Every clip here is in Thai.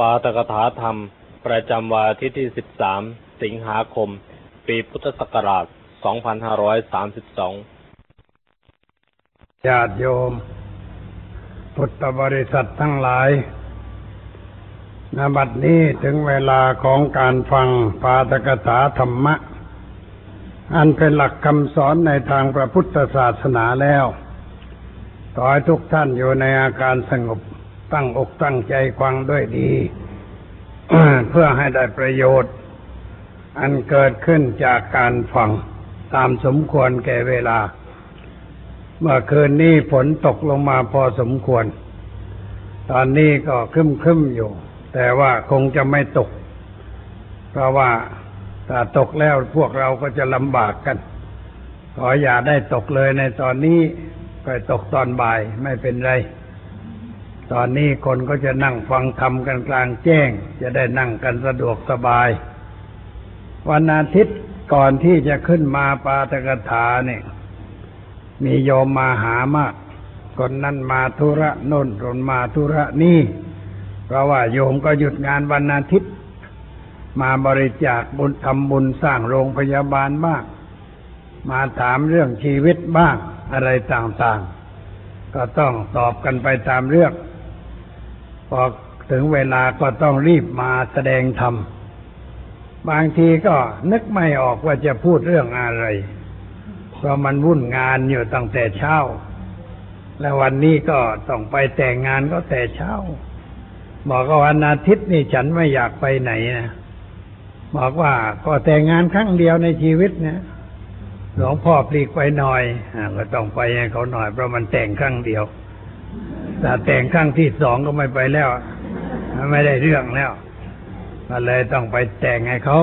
ปาตกถาธรรม ประจำวันอาทิตย์ที่ 13 สิงหาคม ปีพุทธศักราช 2532 ญาติโยม พุทธบริษัททั้งหลายณบัดนี้ถึงเวลาของการฟังปาตกถาธรรมะ อันเป็นหลักคำสอนในทางพระพุทธศาสนาแล้วขอให้ทุกท่านอยู่ในอาการสงบ ตั้งอกตั้งใจฟังด้วยดี เพื่อให้ได้ประโยชน์ อันเกิดขึ้นจากการฟังตามสมควรแก่เวลา เมื่อคืนนี้ฝนตกลงมาพอสมควร ตอนนี้ก็คึ้มครึมอยู่ แต่ว่าคงจะไม่ตก เพราะว่าถ้าตกแล้วพวกเราก็จะลำบากกัน ขออย่าได้ตกเลยในตอนนี้ก็ตกตอนบ่ายไม่เป็นไร ตอนนี้คนก็จะนั่งฟังธรรมกันกลางแจ้ง จะได้นั่งกันสะดวกสบาย วันอาทิตย์ก่อนที่จะขึ้นมาปาตกถาเนี่ยมีโยมมาหามาก คนนั้นมาธุระน่นคนมาธุระนี่ เพราะว่าโยมก็หยุดงานวันอาทิตย์ มาบริจาคบุญทำบุญสร้างโรงพยาบาลบ้าง มาถามเรื่องชีวิตบ้างอะไรต่างๆ ก็ต้องตอบกันไปตามเรื่อง พอถึงเวลาก็ต้องรีบมาแสดงธรรม บางทีก็นึกไม่ออกว่าจะพูดเรื่องอะไร เพราะมันวุ่นงานอยู่ตั้งแต่เช้า และวันนี้ก็ต้องไปแต่งงานก็แต่เช้า บอกว่าวันอาทิตย์นี่ฉันไม่อยากไปไหนนะบอกว่าก็แต่งงานครั้งเดียวในชีวิตนะหลวงพ่อปลีกไปหน่อยอก็ต้องไปให้เขาหน่อยเพราะมันแต่งครั้งเดียว แต่แต่งครั้งที่สองก็ไม่ไปแล้ว ไม่ได้เรื่องแล้วก็เลยต้องไปแต่งให้เขา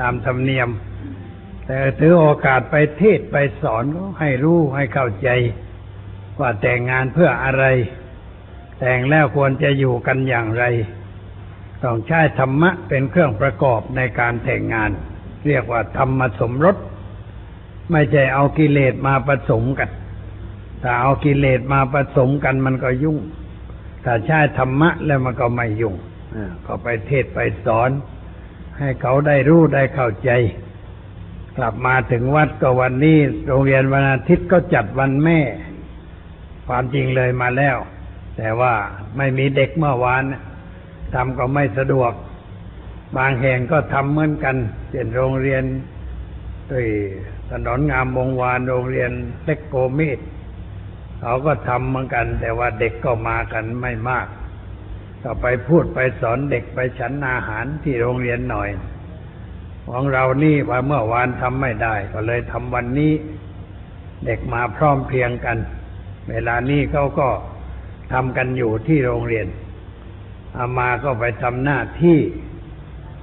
ตามธรรมเนียม แต่ถือโอกาสไปเทศไปสอนให้รู้ให้เข้าใจ ว่าแต่งงานเพื่ออะไร แต่งแล้วควรจะอยู่กันอย่างไร ต้องใช้ธรรมะเป็นเครื่องประกอบในการแต่งงาน เรียกว่าธรรมสมรส ไม่ใช่เอากิเลสมาผสมกัน ถ้าเอากิเลสมาผสมกันมันก็ยุ่ง ถ้าใช้ธรรมะแล้วมันก็ไม่ยุ่งก็ไปเทศไปสอน ให้เขาได้รู้ได้เข้าใจ กลับมาถึงวัดก็วันนี้ โรงเรียนวันอาทิตย์ก็จัดวันแม่ ความจริงเลยมาแล้ว แต่ว่าไม่มีเด็กเมื่อวานทำก็ไม่สะดวก บางแห่งก็ทำเหมือนกันเช่นโรงเรียนด้วยถนนงามวงวานโรงเรียนเล็กโกมิด เขาก็ทำเหมือนกัน แต่ว่าเด็กก็มากันไม่มาก ก็ไปพูดไปสอนเด็กไปฉันอาหารที่โรงเรียนหน่อย ของเรานี่ว่าเมื่อวานทำไม่ได้ ก็เลยทำวันนี้ เด็กมาพร้อมเพรียงกัน เวลานี้เขาก็ทำกันอยู่ที่โรงเรียน อามาก็ไปทำหน้าที่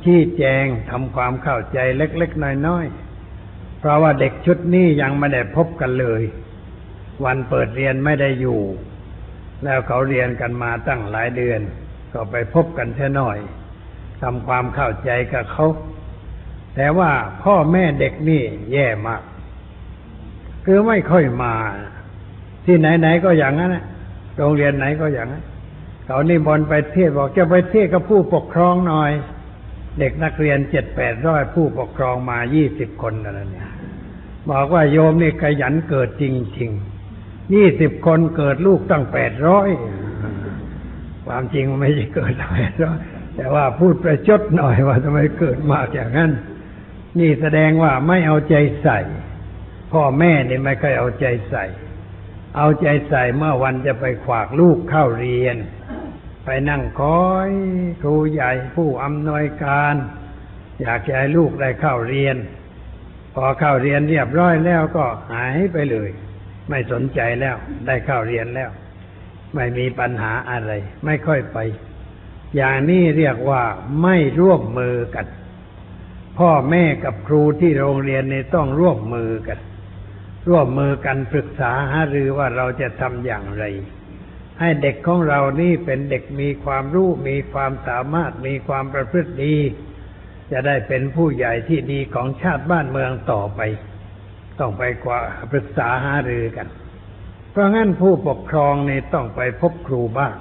ชี้แจงทำความเข้าใจเล็ก ๆ น้อย ๆ เพราะว่าเด็กชุดนี้ยังไม่ได้พบกันเลย วันเปิดเรียนไม่ได้อยู่ แล้วเขาเรียนกันมาตั้งหลายเดือน ก็ไปพบกันแค่น้อยทำความเข้าใจกับเขา แต่ว่าพ่อแม่เด็กนี่แย่มาก คือไม่ค่อยมา ที่ไหนๆก็อย่างนั้นโรงเรียนไหนก็อย่างนั้นเขานิมนต์ไปเทศบอกจะไปเทศกับผู้ปกครองหน่อย เด็กนักเรียนเจ็ดแปดร้อยผู้ปกครองมายี่สิบคนอะไรเนี่ยบอกว่าโยมนี่ขยันเกิดจริงๆ ยี่สิบคนเกิดลูกตั้งแปดร้อยความจริงไม่ใช่เกิดแปดร้อยแต่ว่าพูดประชดหน่อยว่าทำไมเกิดมากอย่างนั้น นี่แสดงว่าไม่เอาใจใส่ พ่อแม่นี่ไม่เคยเอาใจใส่ เอาใจใส่เมื่อวันจะไปขวากลูกเข้าเรียน ไปนั่งคอยครูใหญ่ผู้อำนวยการ อยากให้ลูกได้เข้าเรียน พอเข้าเรียนเรียบร้อยแล้วก็หายไปเลย ไม่สนใจแล้ว ได้เข้าเรียนแล้ว ไม่มีปัญหาอะไร ไม่ค่อยไป อย่างนี้เรียกว่าไม่ร่วมมือกัน พ่อแม่กับครูที่โรงเรียนนี่ต้องร่วมมือกัน ร่วมมือกันปรึกษาหารือว่าเราจะทำอย่างไร ให้เด็กของเรานี่เป็นเด็กมีความรู้มีความสามารถมีความประพฤติดี จะได้เป็นผู้ใหญ่ที่ดีของชาติบ้านเมืองต่อไป ต้องไปกว่าปรึกษาหารือกัน เพราะงั้นผู้ปกครองนี่ต้องไปพบครูบ้าง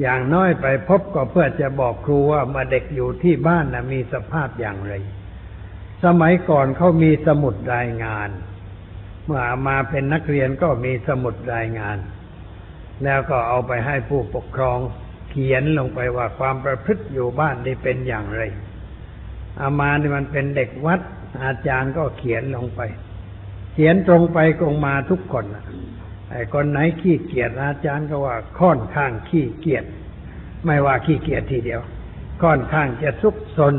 อย่างน้อยไปพบก็เพื่อจะบอกครูว่ามื่อเด็กอยู่ที่บ้านนะมีสภาพอย่างไร สมัยก่อนเขามีสมุดรายงาน เมื่อมาเป็นนักเรียนก็มีสมุดรายงาน แล้วก็เอาไปให้ผู้ปกครองเขียนลงไปว่าความประพฤติอยู่บ้านนี่เป็นอย่างไร อามานี่มันเป็นเด็กวัด อาจารย์ก็เขียนลงไป เขียนตรงไปตรงมาทุกคนนะไอ้คนไหนขี้เกียจอาจารย์ก็ว่าค่อนข้างขี้เกียจไม่ว่าขี้เกียจทีเดียว ค่อนข้างจะซุกซน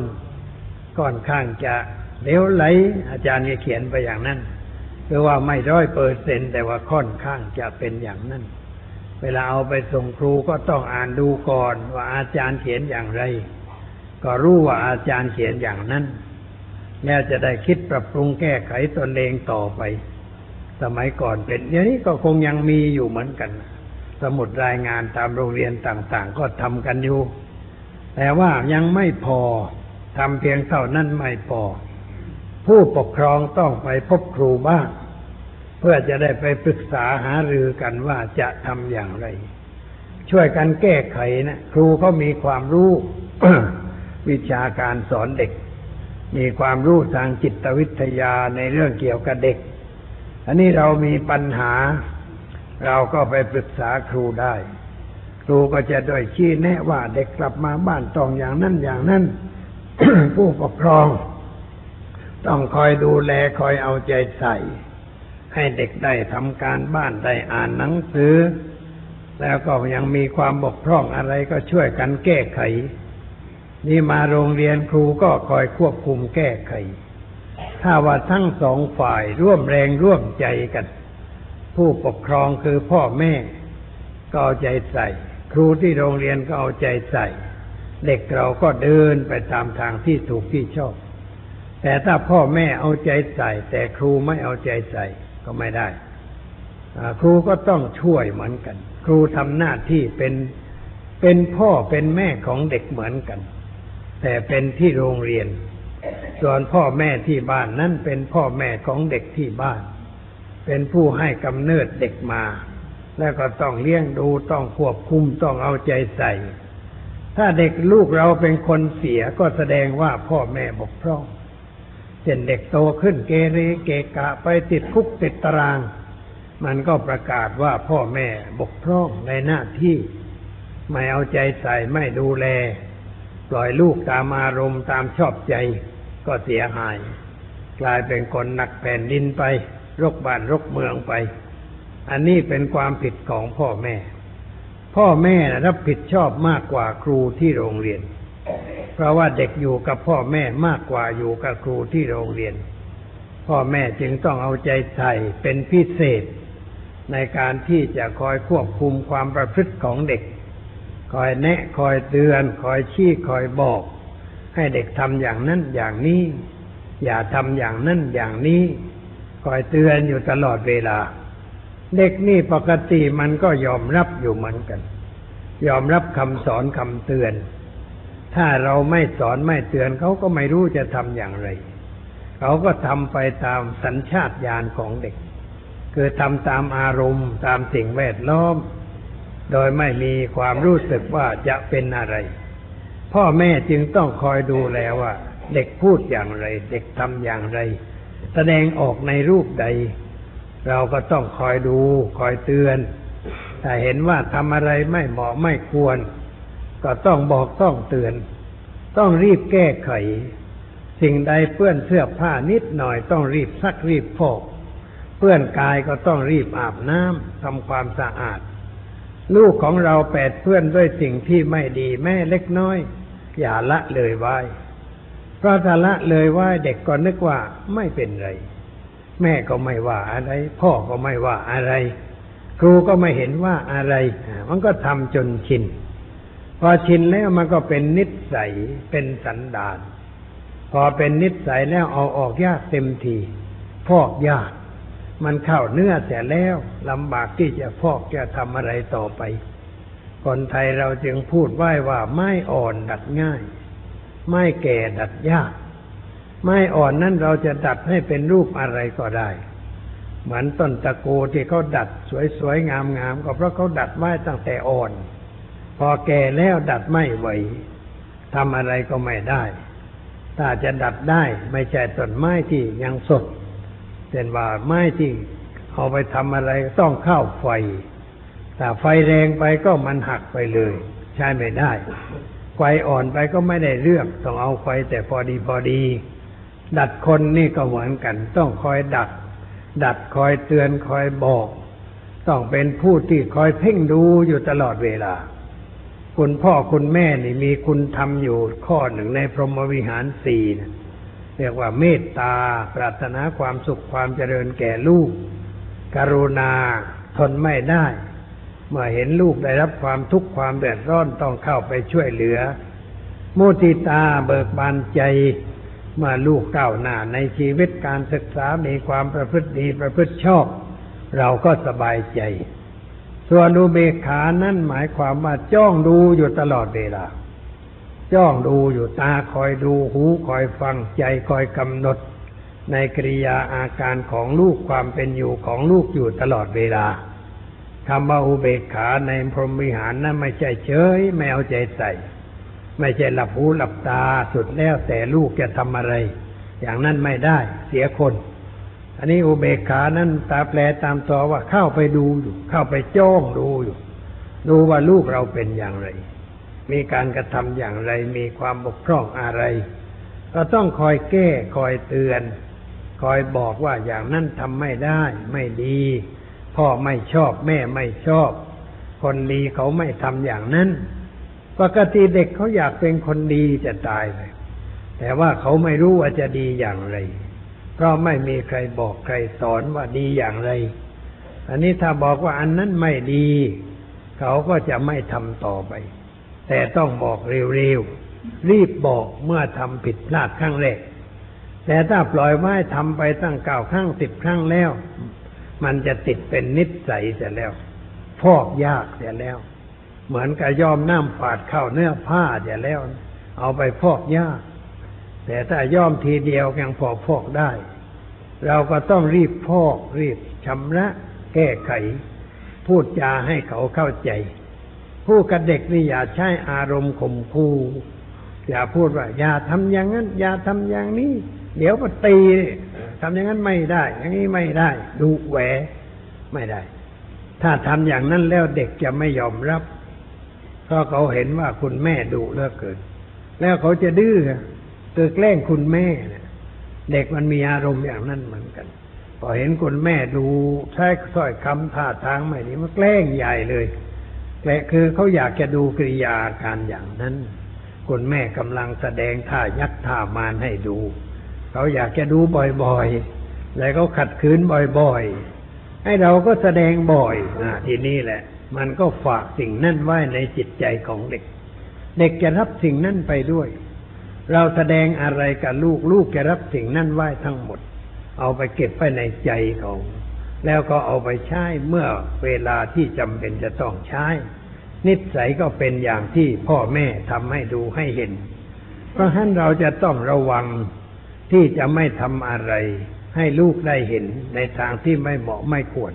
ค่อนข้างจะเลวไหล อาจารย์ก็เขียนไปอย่างนั้นคือว่าไม่ร้อยเปอร์เซ็นแต่ว่าค่อนข้างจะเป็นอย่างนั้น เวลาเอาไปส่งครูก็ต้องอ่านดูก่อนว่าอาจารย์เขียนอย่างไร ก็รู้ว่าอาจารย์เขียนอย่างนั้น แล้วจะได้คิดปรับปรุงแก้ไขตนเองต่อไป สมัยก่อนเป็นอย่างนี้ก็คงยังมีอยู่เหมือนกัน สมุดรายงานตามโรงเรียนต่างๆ ก็ทำกันอยู่ แต่ว่ายังไม่พอทำเพียงเท่านั้นไม่พอ ผู้ปกครองต้องไปพบครูบ้าง เพื่อจะได้ไปปรึกษาหารือกันว่าจะทำอย่างไร ช่วยกันแก้ไขนะ ครูเขามีความรู้วิชาการสอนเด็ก มีความรู้ทางจิตวิทยาในเรื่องเกี่ยวกับเด็ก อันนี้เรามีปัญหา เราก็ไปปรึกษาครูได้ ครูก็จะโดยชี้แนะว่าเด็กกลับมาบ้านต้องอย่างนั้นอย่างนั้นผู้ปกครอง ต้องคอยดูแลคอยเอาใจใส่ ให้เด็กได้ทำการบ้านได้อ่านหนังสือ แล้วก็ยังมีความบกพร่องอะไรก็ช่วยกันแก้ไข นี่มาโรงเรียนครูก็คอยควบคุมแก้ไข ถ้าว่าทั้งสองฝ่ายร่วมแรงร่วมใจกัน ผู้ปกครองคือพ่อแม่ ก็เอาใจใส่ ครูที่โรงเรียนก็เอาใจใส่ เด็กเราก็เดินไปตามทางที่ถูกที่ชอบ แต่ถ้าพ่อแม่เอาใจใส่ แต่ครูไม่เอาใจใส่ก็ไม่ได้ครูก็ต้องช่วยเหมือนกัน ครูทำหน้าที่เป็นเป็นพ่อเป็นแม่ของเด็กเหมือนกัน แต่เป็นที่โรงเรียน ส่วนพ่อแม่ที่บ้านนั่นเป็นพ่อแม่ของเด็กที่บ้าน เป็นผู้ให้กำเนิดเด็กมา แล้วก็ต้องเลี้ยงดูต้องควบคุมต้องเอาใจใส่ ถ้าเด็กลูกเราเป็นคนเสียก็แสดงว่าพ่อแม่บกพร่องเช่นเด็กโตขึ้นเกเรเกกะไปติดคุกติดตาราง มันก็ประกาศว่าพ่อแม่บกพร่องในหน้าที่ ไม่เอาใจใส่ไม่ดูแล ปล่อยลูกตามอารมณ์ตามชอบใจ ก็เสียหาย กลายเป็นคนหนักแผ่นดินไป รกบ้านรกเมืองไป อันนี้เป็นความผิดของพ่อแม่ พ่อแม่รับผิดชอบมากกว่าครูที่โรงเรียน เพราะว่าเด็กอยู่กับพ่อแม่มากกว่าอยู่กับครูที่โรงเรียน พ่อแม่จึงต้องเอาใจใส่เป็นพิเศษ ในการที่จะคอยควบคุมความประพฤติของเด็ก คอยแนะ คอยเตือน คอยชี้คอยบอก ให้เด็กทำอย่างนั้นอย่างนี้ อย่าทำอย่างนั้นอย่างนี้ คอยเตือนอยู่ตลอดเวลา เด็กนี่ปกติมันก็ยอมรับอยู่เหมือนกัน ยอมรับคำสอนคำเตือน ถ้าเราไม่สอนไม่เตือนเขาก็ไม่รู้จะทำอย่างไร เขาก็ทำไปตามสัญชาตญาณของเด็ก คือทำตามอารมณ์ ตามสิ่งแวดล้อม โดยไม่มีความรู้สึกว่าจะเป็นอะไร พ่อแม่จึงต้องคอยดูแลว่า เด็กพูดอย่างไร เด็กทำอย่างไร แสดงออกในรูปใด เราก็ต้องคอยดูคอยเตือนถ้าเห็นว่าทำอะไรไม่เหมาะไม่ควร ก็ต้องบอกต้องเตือน ต้องรีบแก้ไข สิ่งใดเปื้อนเสื้อผ้านิดหน่อยต้องรีบซักรีบฟอกเปื้อนกายก็ต้องรีบอาบน้ำทำความสะอาด ลูกของเราแปดเพื่อนด้วยสิ่งที่ไม่ดีแม่เล็กน้อย อย่าละเลยไว้เพราะถ้าละเลยไว้เด็กก็นึกว่าไม่เป็นไร แม่ก็ไม่ว่าอะไร พ่อก็ไม่ว่าอะไร ครูก็ไม่เห็นว่าอะไร มันก็ทำจนชินพอชินแล้วมันก็เป็นนิสัยเป็นสันดาน พอเป็นนิสัยแล้วเอาออกยากเต็มทีพอกยาก มันเข้าเนื้อเสียแล้วลำบากที่จะพอกจะทำอะไรต่อไป คนไทยเราจึงพูดไว้ว่าไม้อ่อนดัดง่าย ไม้แก่ดัดยาก ไม้อ่อนนั้นเราจะดัดให้เป็นรูปอะไรก็ได้ เหมือนต้นตะโกที่เขาดัดสวยๆงามๆก็เพราะเขาดัดไว้ตั้งแต่อ่อน พอแก่แล้วดัดไม่ไหวทำอะไรก็ไม่ได้ ถ้าจะดัดได้ไม่ใช่ต้นไม้ที่ยังสด เช่นว่าไม้ที่เอาไปทำอะไรต้องเข้าไฟถ้าไฟแรงไปก็มันหักไปเลย ใช้ไม่ได้ ไฟอ่อนไปก็ไม่ได้เรื่อง ต้องเอาไฟแต่พอดีพอดี ดัดคนนี่ก็เหมือนกัน ต้องคอยดัด ดัดคอยเตือนคอยบอก ต้องเป็นผู้ที่คอยเพ่งดูอยู่ตลอดเวลา คุณพ่อคุณแม่นี่มีคุณทำอยู่ข้อหนึ่งในพรหมวิหารสี่นะ เรียกว่าเมตตา ปรารถนาความสุขความเจริญแก่ลูก กรุณาทนไม่ได้ เมื่อเห็นลูกได้รับความทุกข์ความเดือดร้อนต้องเข้าไปช่วยเหลือ มุติตาเบิกบานใจ เมื่อลูกก้าวหน้าในชีวิตการศึกษามีความประพฤติดีประพฤติชอบ เราก็สบายใจ ส่วนอุเบกขานั่นหมายความว่าจ้องดูอยู่ตลอดเวลา จ้องดูอยู่ตาคอยดูหูคอยฟังใจคอยกำหนด ในกริยาอาการของลูกความเป็นอยู่ของลูกอยู่ตลอดเวลาคำว่าอุเบกขาในพรหมวิหารนั้นไม่ใช่เฉยไม่เอาใจใส่ ไม่ใช่หลับหูหลับตาสุดแล้วแต่ลูกจะทำอะไร อย่างนั้นไม่ได้เสียคน อันนี้อุเบกขานั้นตาแปลตามตัวว่าเข้าไปดูอยู่ เข้าไปจ้องดูอยู่ ดูว่าลูกเราเป็นอย่างไร มีการกระทำอย่างไร มีความบกพร่องอะไร ก็ต้องคอยแก้คอยเตือน คอยบอกว่าอย่างนั้นทำไม่ได้ ไม่ดี พ่อไม่ชอบแม่ไม่ชอบ คนดีเขาไม่ทำอย่างนั้น ปกติเด็กเขาอยากเป็นคนดีจะตายเลย แต่ว่าเขาไม่รู้ว่าจะดีอย่างไร เพราะไม่มีใครบอกใครสอนว่าดีอย่างไร อันนี้ถ้าบอกว่าอันนั้นไม่ดี เขาก็จะไม่ทำต่อไป แต่ต้องบอกเร็วๆ รีบบอกเมื่อทำผิดพลาดครั้งแรก แต่ถ้าปล่อยไว้ทำไปตั้งเก้าครั้งสิบครั้งแล้ว มันจะติดเป็นนิสัยเสียแล้วฟอกยากเสียแล้ว เหมือนกับยอมน้ำฝาดเข้าเนื้อผ้าเสียแล้ว เอาไปฟอกยาก แต่ถ้าย่อมทีเดียวยังพอฟอกได้ เราก็ต้องรีบพอกรีบชำระแก้ไข พูดจาให้เขาเข้าใจ ผู้กับเด็กนี่อย่าใช้อารมณ์ข่มคูอย่าพูดว่า อย่าทำอย่างนั้น อย่าทำอย่างนี้ เดี๋ยวก็ตีทำอย่างนั้นไม่ได้ อย่างนี้ไม่ได้ ดูแหวไม่ได้ ถ้าทำอย่างนั้นแล้วเด็กจะไม่ยอมรับ เพราะเขาเห็นว่าคุณแม่ดุเหลือเกิน แล้วเขาจะดื้อเกิดแกล้งคุณแม่เนี่ยเด็กมันมีอารมณ์อย่างนั้นเหมือนกัน พอเห็นคุณแม่ดูใช้สร้อยคำท่าทางไม่ดีมันแกล้งใหญ่เลย แกล้คือเขาอยากจะดูกริยาการอย่างนั้นคุณแม่กำลังแสดงท่ายักษ์ท่ามารให้ดู เขาอยากจะดูบ่อยๆ แล้วเขาขัดขืนบ่อยๆ ให้เราก็แสดงบ่อยนะทีนี้แหละ มันก็ฝากสิ่งนั้นไว้ในจิตใจของเด็ก เด็กจะรับสิ่งนั้นไปด้วย เราแสดงอะไรกับลูกลูกจะรับสิ่งนั้นไว้ทั้งหมด เอาไปเก็บไว้ในใจของ แล้วก็เอาไปใช้เมื่อเวลาที่จำเป็นจะต้องใช้ นิสัยก็เป็นอย่างที่พ่อแม่ทำให้ดูให้เห็น เพราะฉะนั้นเราจะต้องระวังที่จะไม่ทำอะไร ให้ลูกได้เห็นในทางที่ไม่เหมาะไม่ควร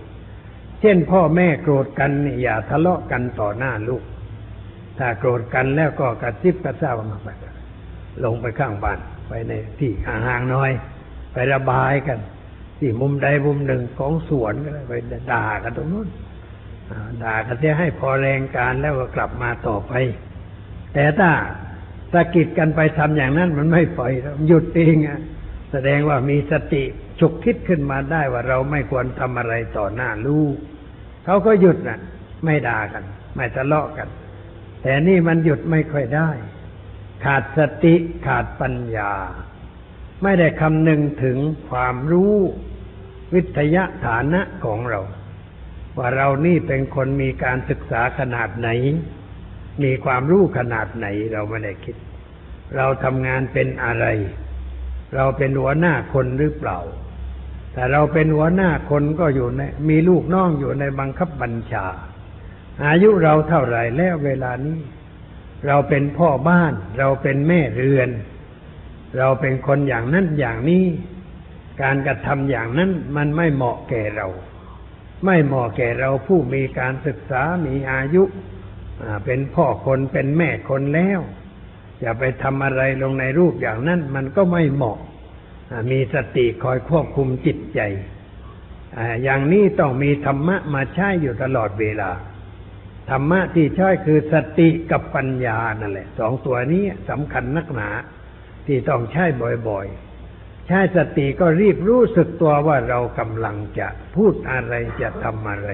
เช่นพ่อแม่โกรธกันอย่าทะเลาะกันต่อหน้าลูก ถ้าโกรธกันแล้วก็กระซิบกระซาบมาไปลงไปข้างบ้านไปในที่ห่างๆหน้อย ไประบายกัน ที่มุมใดมุมหนึ่งของสวนก็ได้ไปด่ากันตรงนู้นด่ากันเสียให้พอแรงการแล้วก็กลับมาต่อไป แต่ถ้าสะกิดกันไปทำอย่างนั้นมันไม่ปล่อยหยุดเองอะแสดงว่ามีสติฉุกคิดขึ้นมาได้ว่าเราไม่ควรทำอะไรต่อหน้าลูกเขาก็หยุดนะไม่ด่ากัน ไม่ทะเลาะกัน แต่นี่มันหยุดไม่ค่อยได้ ขาดสติขาดปัญญา ไม่ได้คำนึงถึงความรู้ วิทยาฐานะของเรา ว่าเรานี่เป็นคนมีการศึกษาขนาดไหน มีความรู้ขนาดไหนเราไม่ได้คิด เราทำงานเป็นอะไร เราเป็นหัวหน้าคนหรือเปล่า แต่เราเป็นหัวหน้าคนก็อยู่ใน มีลูกน้องอยู่ในบังคับบัญชา อายุเราเท่าไหร่แล้วเวลานี้ เราเป็นพ่อบ้าน เราเป็นแม่เรือน เราเป็นคนอย่างนั้นอย่างนี้ การกระทำอย่างนั้นมันไม่เหมาะแก่เรา ไม่เหมาะแก่เราผู้มีการศึกษามีอายุเป็นพ่อคนเป็นแม่คนแล้วอย่าไปทำอะไรลงในรูปอย่างนั้นมันก็ไม่เหมาะ มีสติคอยควบคุมจิตใจอ่าอย่างนี้ต้องมีธรรมะมาใช้อยู่ตลอดเวลา ธรรมะที่ใช้คือสติกับปัญญานั่นแหละสองตัวนี้สำคัญนักหนาที่ต้องใช้บ่อยๆ ใช้สติก็รีบรู้สึกตัวว่าเรากำลังจะพูดอะไรจะทำอะไร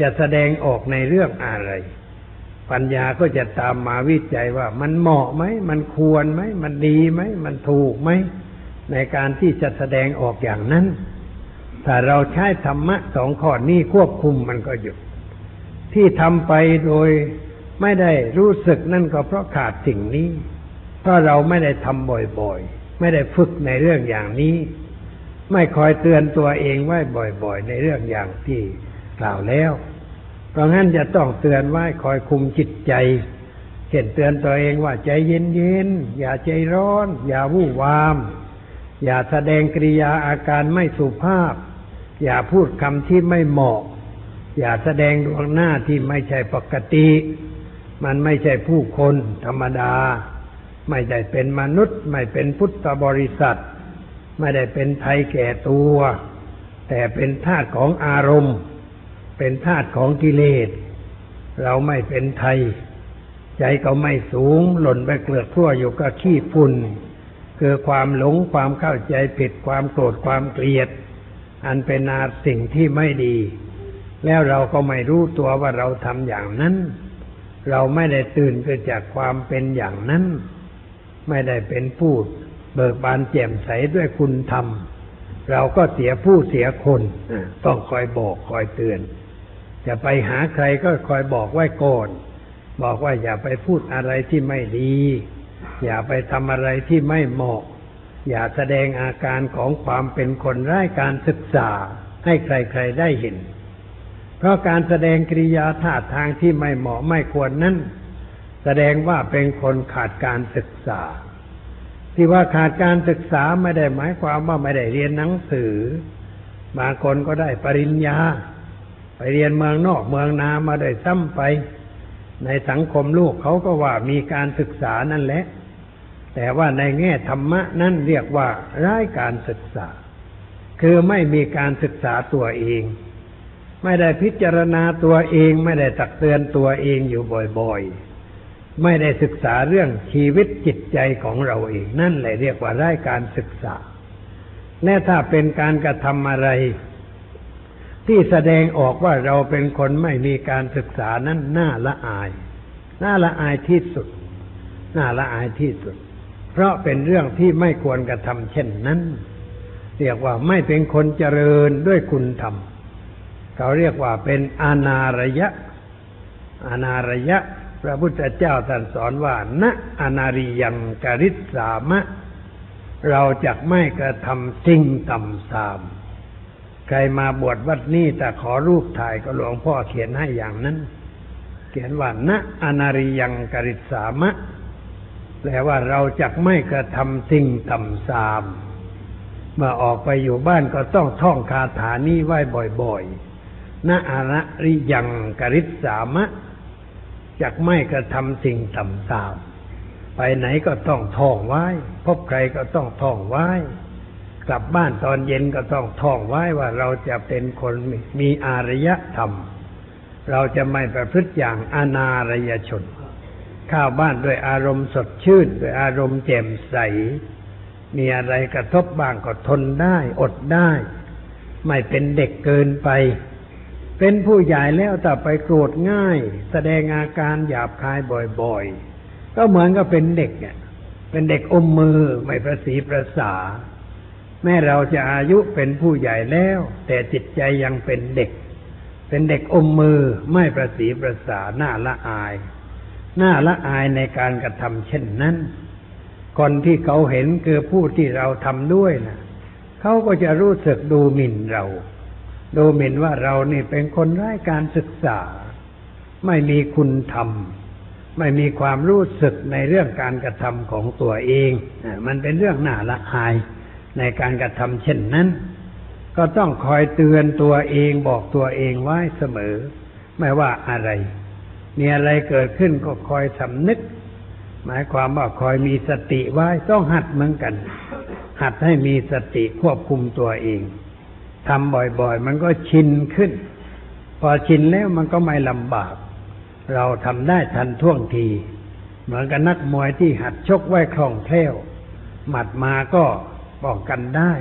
จะแสดงออกในเรื่องอะไร ปัญญาก็จะตามมาวิจัยว่ามันเหมาะไหม มันควรไหม มันดีไหม มันถูกไหม ในการที่จะแสดงออกอย่างนั้น ถ้าเราใช้ธรรมะสองข้อนี้ควบคุมมันก็หยุดที่ทำไปโดยไม่ได้รู้สึกนั่นก็เพราะขาดสิ่งนี้ เพราะเราไม่ได้ทำบ่อยๆ ไม่ได้ฝึกในเรื่องอย่างนี้ ไม่คอยเตือนตัวเองไว้บ่อย ๆ ในเรื่องอย่างที่กล่าวแล้ว เพราะงั้นจะต้องเตือนไว้คอยคุมจิตใจเช่นเตือนตัวเองว่าใจเย็นๆอย่าใจร้อน อย่าวู่วาม อย่าแสดงกริยาอาการไม่สุภาพ อย่าพูดคำที่ไม่เหมาะ อย่าแสดงดวงหน้าที่ไม่ใช่ปกติ มันไม่ใช่ผู้คนธรรมดา ไม่ได้เป็นมนุษย์ ไม่เป็นพุทธบริษัท ไม่ได้เป็นไทยแก่ตัว แต่เป็นธาตุของอารมณ์ เป็นธาตุของกิเลส เราไม่เป็นไทย ใจก็ไม่สูง หล่นไปเกลือกทั่วอยู่กับขี้ฝุ่นคือความหลงความเข้าใจผิดความโกรธความเกลียด อันเป็นอาสิ่งที่ไม่ดี แล้วเราก็ไม่รู้ตัวว่าเราทำอย่างนั้น เราไม่ได้ตื่นเกิดจากความเป็นอย่างนั้น ไม่ได้เป็นผู้เบิกบานแจ่มใสด้วยคุณธรรม เราก็เสียผู้เสียคนต้องคอยบอกคอยเตือน จะไปหาใครก็คอยบอกไว้ก่อนบอกว่าอย่าไปพูดอะไรที่ไม่ดี อย่าไปทำอะไรที่ไม่เหมาะ อย่าแสดงอาการของความเป็นคนไร้การศึกษาให้ใครๆได้เห็น เพราะการแสดงกริยาท่าทางที่ไม่เหมาะไม่ควรนั้น แสดงว่าเป็นคนขาดการศึกษา ที่ว่าขาดการศึกษาไม่ได้หมายความว่าไม่ได้เรียนหนังสือบางคนก็ได้ปริญญา ไปเรียนเมืองนอกเมืองนามาได้ซ้ำไป ในสังคมโลกเขาก็ว่ามีการศึกษานั่นแหละ แต่ว่าในแง่ธรรมะนั้นเรียกว่าร้ายการศึกษา คือไม่มีการศึกษาตัวเอง ไม่ได้พิจารณาตัวเอง ไม่ได้ตักเตือนตัวเองอยู่บ่อยๆ ไม่ได้ศึกษาเรื่องชีวิตจิตใจของเราเองนั่นแหละเรียกว่าไร้การศึกษา และถ้าเป็นการกระทำอะไร ที่แสดงออกว่าเราเป็นคนไม่มีการศึกษานั้นน่าละอาย น่าละอายที่สุด น่าละอายที่สุด เพราะเป็นเรื่องที่ไม่ควรกระทำเช่นนั้น เรียกว่าไม่เป็นคนเจริญด้วยคุณธรรมเขาเรียกว่าเป็นอนาระยะ อนาระยะ พระพุทธเจ้าท่านสอนว่าณอนาริยังกริษสามะ เราจะไม่กระทำสิ่งต่ำสาม ใครมาบวชวัดนี้แต่ขอรูปถ่ายก็หลวงพ่อเขียนให้อย่างนั้น เขียนว่าณอนาริยังกริษสามะแปลว่าเราจะไม่กระทำสิ่งต่ำสามเมื่อออกไปอยู่บ้านก็ต้องท่องคาถานี้ไว้บ่อยๆณอนาระริยังกริษสามะ จักไม่กระทำสิ่งต่ำสามไปไหนก็ต้องท่องไว้ พบใครก็ต้องท่องไว้ กลับบ้านตอนเย็นก็ต้องท่องไว้ว่าเราจะเป็นคนมีอารยธรรม เราจะไม่ประพฤติอย่างอนารยชน ข้าวบ้านด้วยอารมณ์สดชื่นด้วยอารมณ์แจ่มใส มีอะไรกระทบบ้างก็ทนได้ อดได้ ไม่เป็นเด็กเกินไป เป็นผู้ใหญ่แล้วแต่ไปโกรธง่าย แสดงอาการหยาบคายบ่อยๆ ก็เหมือนกับเป็นเด็กเนี่ยเป็นเด็กอมมือไม่ประสีประสา แม้เราจะอายุเป็นผู้ใหญ่แล้ว แต่จิตใจยังเป็นเด็ก เป็นเด็กอมมือไม่ประสีประสาหน้าละอาย หน้าละอายในการกระทำเช่นนั้นคนที่เขาเห็นคือผู้ที่เราทำด้วยนะเขาก็จะรู้สึกดูหมิ่นเรา ดูหมิ่นว่าเรานี่เป็นคนไร้การศึกษา ไม่มีคุณธรรม ไม่มีความรู้สึกในเรื่องการกระทำของตัวเองมันเป็นเรื่องน่าละอายในการกระทำเช่นนั้น ก็ต้องคอยเตือนตัวเองบอกตัวเองไว้เสมอ ไม่ว่าอะไร มีอะไรเกิดขึ้นก็คอยสำนึก หมายความว่าคอยมีสติไว้ต้องหัดเหมือนกัน หัดให้มีสติควบคุมตัวเอง ทำบ่อยๆ มันก็ชินขึ้น พอชินแล้วมันก็ไม่ลำบาก เราทำได้ทันท่วงที เหมือนกับนักมวยที่หัดชกไว้คล่องแคล่ว หมัดมาก็ป้องกันได้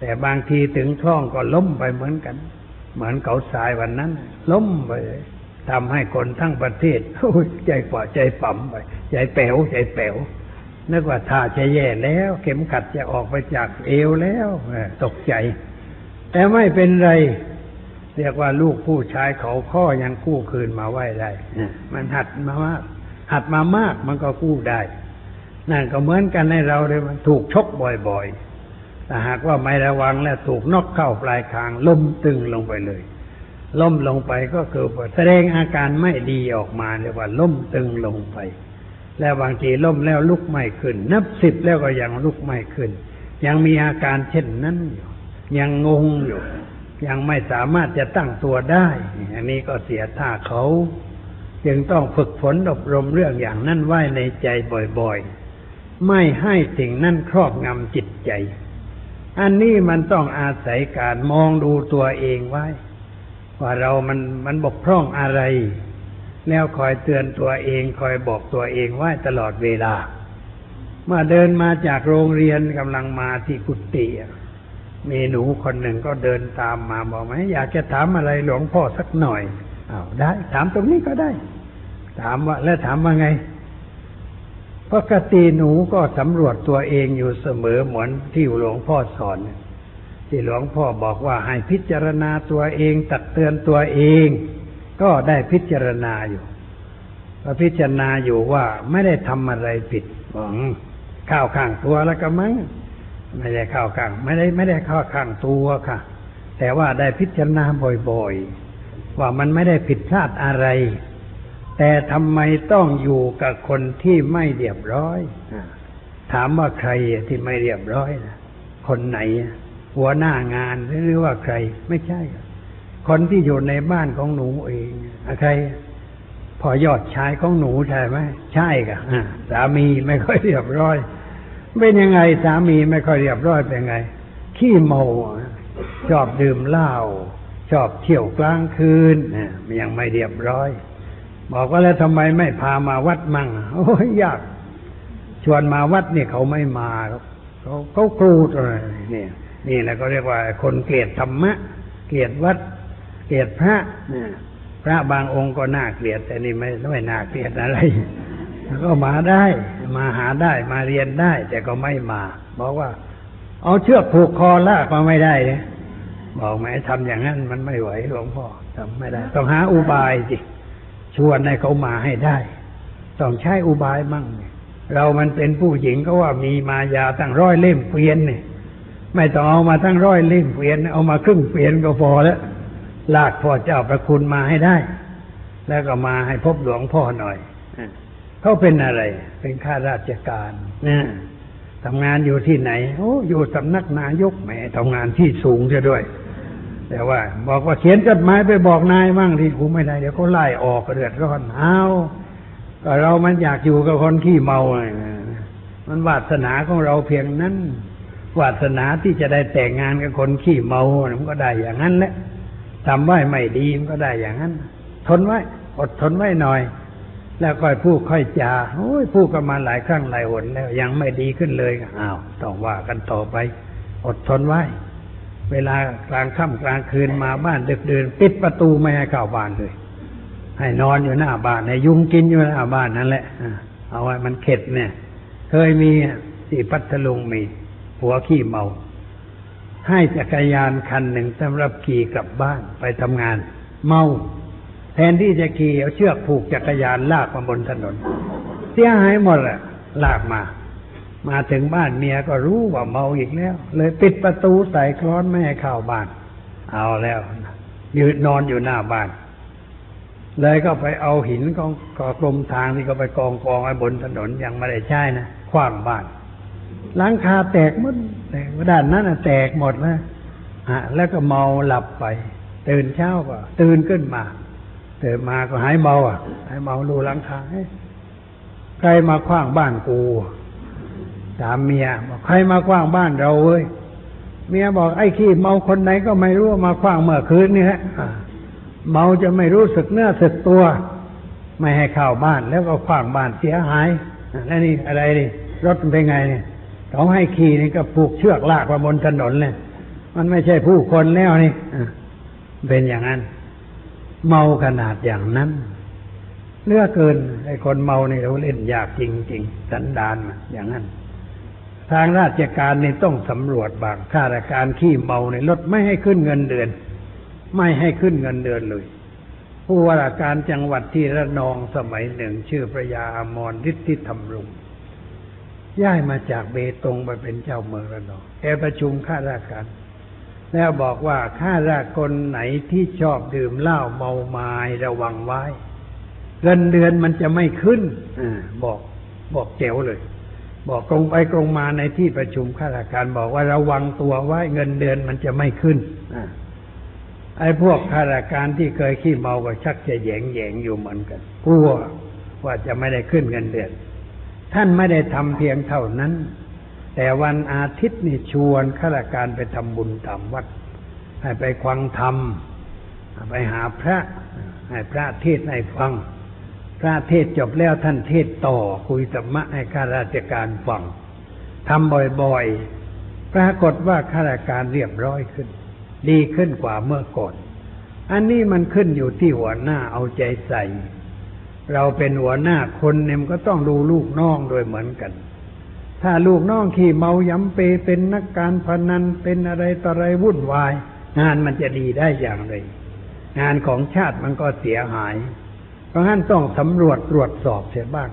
แต่บางทีถึงคล่องก็ล้มไปเหมือนกัน เหมือนเขาสายวันนั้น ล้มไปทำให้คนทั้งประเทศใจกว่าใจปั่มไป ใจแป๋วใจแป๋วนึกว่าท่าจะแย่แล้ว เข็มขัดจะออกไปจากเอวแล้วตกใจ แต่ไม่เป็นไร เรียกว่าลูกผู้ชายเขาข้อยังกู้คืนมาไหวได้มันหัดมามาก หัดมามากมันก็กู้ได้ นั่นก็เหมือนกันในเราเลยมันถูกชกบ่อยๆแต่หากว่าไม่ระวังแล้วถูกนอกเข้าปลายคางล้มตึงลงไปเลยล้มลงไปก็คือแสดงอาการไม่ดีออกมาเรียกว่าล้มตึงลงไป แล้วบางทีล้มแล้วลุกไม่ขึ้น นับสิบแล้วก็ยังลุกไม่ขึ้น ยังมีอาการเช่นนั้นอยู่ ยังงงอยู่ ยังไม่สามารถจะตั้งตัวได้ อันนี้ก็เสียท่าเขา จึงต้องฝึกฝนอบรมเรื่องอย่างนั้นไว้ในใจบ่อยๆ ไม่ให้สิ่งนั้นครอบงำจิตใจ อันนี้มันต้องอาศัยการมองดูตัวเองไว้ ว่าเรามันมันบกพร่องอะไร แล้วคอยเตือนตัวเอง คอยบอกตัวเองไว้ตลอดเวลาเมื่อเดินมาจากโรงเรียนกำลังมาที่กุฏิอะ มีหนูคนหนึ่งก็เดินตามมาบอกไหมอยากจะถามอะไรหลวงพ่อสักหน่อยอ้าวได้ ถามตรงนี้ก็ได้ ถามว่า แล้วถามว่าไงปกติหนูก็สำรวจตัวเองอยู่เสมอเหมือนที่หลวงพ่อสอน ที่หลวงพ่อบอกว่าให้พิจารณาตัวเองตักเตือนตัวเอง ก็ได้พิจารณาอยู่ก็พิจารณาอยู่ว่าไม่ได้ทำอะไรผิดบอกข้าวข้างตัวแล้วก็มั้ง ไม่ได้เข้าข้าง ไม่ได้ไม่ได้เข้าข้างตัวค่ะ แต่ว่าได้พิจารณาบ่อยๆ ว่ามันไม่ได้ผิดพลาดอะไร แต่ทำไมต้องอยู่กับคนที่ไม่เรียบร้อยถามว่าใครที่ไม่เรียบร้อยนะคนไหน หัวหน้างานหรือว่าใครไม่ใช่ คนที่อยู่ในบ้านของหนูเองใครพอยอดชายของหนูใช่ไหมใช่ค่ะสามีไม่ค่อยเรียบร้อย เป็นยังไงสามีไม่ค่อยเรียบร้อยเป็นไง ขี้เมาชอบดื่มเหล้าชอบเที่ยวกลางคืนเนี่ยมันยังไม่เรียบร้อย บอกว่าแล้วทำไมไม่พามาวัดมั่งโอ้ยยาก ชวนมาวัดเนี่ยเขาไม่มาเขาเขาครูดอะไรเนี่ยนี่แหละก็เรียกว่า คนเกลียดธรรมะ เกลียดวัด เกลียดพระเนี่ยพระบางองค์ก็น่าเกลียด แต่นี่ไม่ไม่น่าเกลียดอะไร ก็มาได้ มาหาได้มาเรียนได้ แต่ก็ไม่มา บอกว่า เอาเชือกผูกคอลากมาไม่ได้เนี่ยบอกไหมทำอย่างนั้นมันไม่ไหวหลวงพ่อทำไม่ได้ ต้องหาอุบายสิชวนให้เขามาให้ได้ ต้องใช้อุบายมั่งเนี่ยเรามันเป็นผู้หญิงก็ว่ามีมายาตั้งร้อยเล่มเกวียนเนี่ยไม่ต้องเอามาตั้งร้อยเล่มเกวียน เอามาครึ่งเกวียนก็พอแล้วลากพ่อเจ้าประคุณมาให้ได้ แล้วก็มาให้พบหลวงพ่อหน่อย เขาเป็นอะไร เป็นข้าราชการนะทำงานอยู่ที่ไหน โอ้อยู่สำนักนายกแหมทำงานที่สูงเสียด้วย แต่ว่า บอกว่าเขียนจดหมายไปบอกนายมั่งที่กูไม่ได้เดี๋ยวเขาไล่ออกเดือดร้อนเอาก็เรามันอยากอยู่กับคนขี้เมาไงมันวาสนาของเราเพียงนั้น วาสนาที่จะได้แต่งงานกับคนขี้เมา มันก็ได้อย่างนั้นแหละทำไว้ไม่ดีมันก็ได้อย่างนั้น ทนไว้ อดทนไว้หน่อย แล้วค่อยพูดค่อยจาโอ้ยพูดกันมาหลายครั้งหลายหนแล้วยังไม่ดีขึ้นเลยอ้าวต้องว่ากันต่อไป อดทนไว้ เวลากลางค่ำกลางคืนมาบ้านดึกดื่นปิดประตูไม่ให้เข้าบ้านเลย ให้นอนอยู่หน้าบ้านให้ยุงกินอยู่หน้าบ้านนั่นแหละอ่าเอาไว้มันเข็ดเนี่ย เคยมีที่พัทลุงมี หัวขี้เมา ให้จักรยานคันหนึ่งสำหรับขี่กลับบ้านไปทำงาน เมา แทนที่จะขี่เอาเชือกผูกจักรยานลากมาบนถนน เสียหายหมดแหละลากมา มาถึงบ้านเมียก็รู้ว่าเมาอีกแล้ว เลยปิดประตูใส่คล้อนไม่ให้เข้าบ้าน เอาแล้วยืนนอนอยู่หน้าบ้าน เลยก็ไปเอาหินของกอกลมทางที่ก็ไปกองกองไว้บนถนนยังไม่ได้ใช้นะคว้างบ้านหลังคาแตกหมดแต่ด้านนั้นแตกหมดแล้วฮะแล้วก็เมาหลับไป ตื่นเช้าก็ตื่นขึ้นมา ตื่นตื่นมาก็หายเมาอะหายเมาดูหลังคายใครมาคว้างบ้านกูถามเมียบอกใครมาคว้างบ้านเราเว้ยเมียบอกไอ้ขี้เมาคนไหนก็ไม่รู้ว่ามาคว้างเมื่อคืนนี่ฮะเมาจะไม่รู้สึกเนื้อสึกตัว ไม่ให้เข้าบ้านแล้วก็ขว้างบ้านเสียหายอะแล้วนี่อะไรนี่รถมันเป็นไงเนี่ยเขาให้ขี่นี่ก็ผูกเชือกลากมาบนถนนเลยมันไม่ใช่ผู้คนแล้วนี่เป็นอย่างนั้น เมาขนาดอย่างนั้นเลือกเกินไอ้คนเมานี่เราเล่นยากจริงๆสันดานมันอย่างนั้น ทางราชการนี่ต้องสำรวจบางข้าราชการขี้เมาในรถไม่ให้ขึ้นเงินเดือน ไม่ให้ขึ้นเงินเดือนเลย ผู้ว่าราชการจังหวัดที่ระนองสมัยหนึ่งชื่อพระยาอมรฤทธิธรรมรุงย้ายมาจากเบตงไปเป็นเจ้าเมืองระนองแกประชุมข้าราชการ แล้วบอกว่าข้าราชการไหนที่ชอบดื่มเหล้าเมาไม้ระวังไว้ เงินเดือนมันจะไม่ขึ้นอาบอกบอกเจ๋วเลย บอกตรงไปตรงมาในที่ประชุมข้าราชการบอกว่าระวังตัวไว้เงินเดือนมันจะไม่ขึ้นอ่าไอ้พวกข้าราชการที่เคยขี้เมาก็ชักจะแยงแยงๆอยู่เหมือนกันกลัวว่าจะไม่ได้ขึ้นเงินเดือน ท่านไม่ได้ทำเพียงเท่านั้น แต่วันอาทิตย์นี่ชวนข้าราชการไปทำบุญตามวัด ให้ไปควังธรรม ไปหาพระ ให้พระเทศให้ฟัง พระเทศจบแล้วท่านเทศต่อคุยธรรมะให้ข้าราชการฟังทำบ่อยๆ ปรากฏว่าข้าราชการเรียบร้อยขึ้น ดีขึ้นกว่าเมื่อก่อน อันนี้มันขึ้นอยู่ที่หัวหน้าเอาใจใส่ เราเป็นหัวหน้าคนเนี่ยมันก็ต้องดูลูกน้องโดยเหมือนกัน ถ้าลูกน้องขี่เมายำเปเป็นนักการพนันเป็นอะไรต่ออะไรวุ่นวาย งานมันจะดีได้อย่างไร งานของชาติมันก็เสียหาย เพราะงั้นต้องสำรวจตรวจสอบเสียบ้าง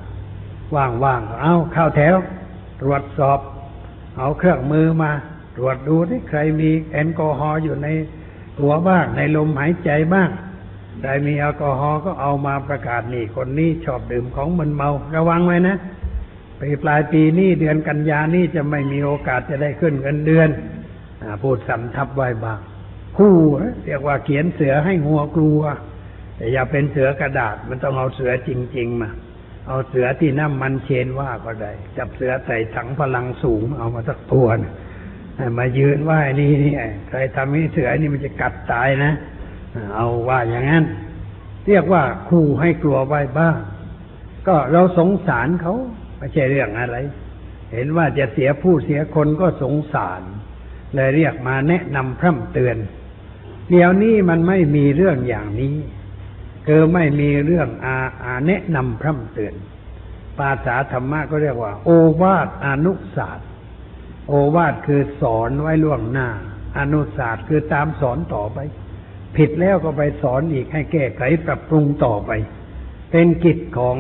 ว่างๆเอาเข้าแถว ตรวจสอบ เอาเครื่องมือมา ตรวจดูที่ใครมีแอลกอฮอล์อยู่ในหัวบ้างในลมหายใจบ้างใครมีแอลกอฮอล์ก็เอามาประกาศนี่คนนี้ชอบดื่มของมึนเมาระวังไว้นะ ปีปลายปีนี้เดือนกันยานี่จะไม่มีโอกาสจะได้ขึ้นเงินเดือนอพูดสำทับไว้บ้าง คู่เรียกว่าเขียนเสือให้งัวกลัว แต่อย่าเป็นเสือกระดาษ มันต้องเอาเสือจริง ๆ มา เอาเสือที่น้ำมันเชนว่าก็ได้ จับเสือใส่ถังพลังสูง เอามาสักตัวนะมายืนว่านี่นี่ใครทำให้เสือนี่มันจะกัดตายนะเอาว่าอย่างนั้น เรียกว่าคู่ให้กลัวไว้บ้าง ก็เราสงสารเขา ไม่ใช่เรื่องอะไร เห็นว่าจะเสียผู้เสียคนก็สงสาร เลยเรียกมาแนะนำพร่ำเตือน เดี๋ยวนี้มันไม่มีเรื่องอย่างนี้คือไม่มีเรื่องอาอาแนะนำพร่ำเตือน ภาษาธรรมะก็เรียกว่า โอวาทอนุศาสตร์ โอวาทคือสอนไว้ล่วงหน้า อนุศาสตร์คือตามสอนต่อไป ผิดแล้วก็ไปสอนอีกให้แก้ไขปรับปรุงต่อไป เป็นกิจของ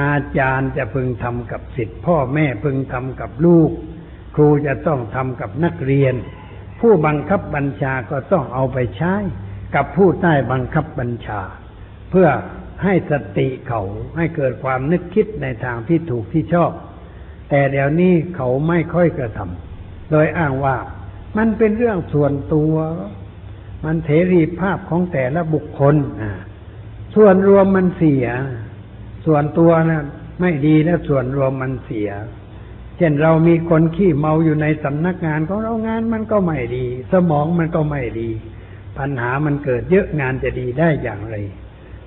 อาจารย์จะพึงทำกับสิทธิพ่อแม่พึงทำกับลูก ครูจะต้องทำกับนักเรียน ผู้บังคับบัญชาก็ต้องเอาไปใช้ กับผู้ใต้บังคับบัญชา เพื่อให้สติเขาให้เกิดความนึกคิดในทางที่ถูกที่ชอบ แต่เดี๋ยวนี้เขาไม่ค่อยกระทำโดยอ้างว่ามันเป็นเรื่องส่วนตัว มันเถรีภาพของแต่ละบุคคลส่วนรวมมันเสีย ส่วนตัวนะไม่ดีแล้วส่วนรวมมันเสีย เช่นเรามีคนขี้เมาอยู่ในสำนักงานของเรางานมันก็ไม่ดี สมองมันก็ไม่ดี ปัญหามันเกิดเยอะงานจะดีได้อย่างไร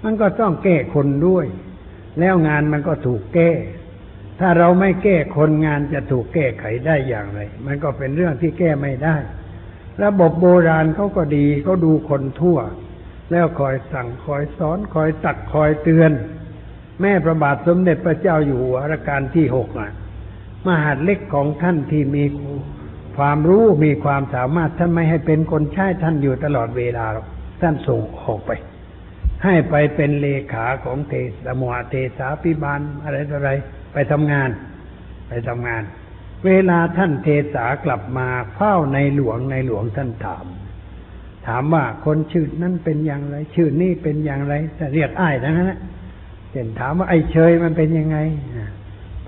มันก็ต้องแก้คนด้วย แล้วงานมันก็ถูกแก้ ถ้าเราไม่แก้คนงานจะถูกแก้ไขได้อย่างไร มันก็เป็นเรื่องที่แก้ไม่ได้ ระบบโบราณเขาก็ดีเขาดูคนทั่ว แล้วคอยสั่งคอยสอนคอยตักคอยเตือน แม่พระบาทสมเด็จพระเจ้าอยู่หัวรัชกาลที่หกอะมหาดเล็กของท่านที่มีความรู้มีความสามารถท่านไม่ให้เป็นคนใช้ท่านอยู่ตลอดเวลาท่านส่งออกไป ให้ไปเป็นเลขาของเทสมวเทสาพิบาลอะไรต่ออะไร ไปทำงาน ไปทำงาน เวลาท่านเทสากลับมาเฝ้าในหลวงในหลวงท่านถาม ถามว่าคนชื่อนั้นเป็นอย่างไร ชื่อนี้เป็นอย่างไรจะเรียกอ้ายนะฮะ เห็นถามว่าไอ้เชยมันเป็นยังไง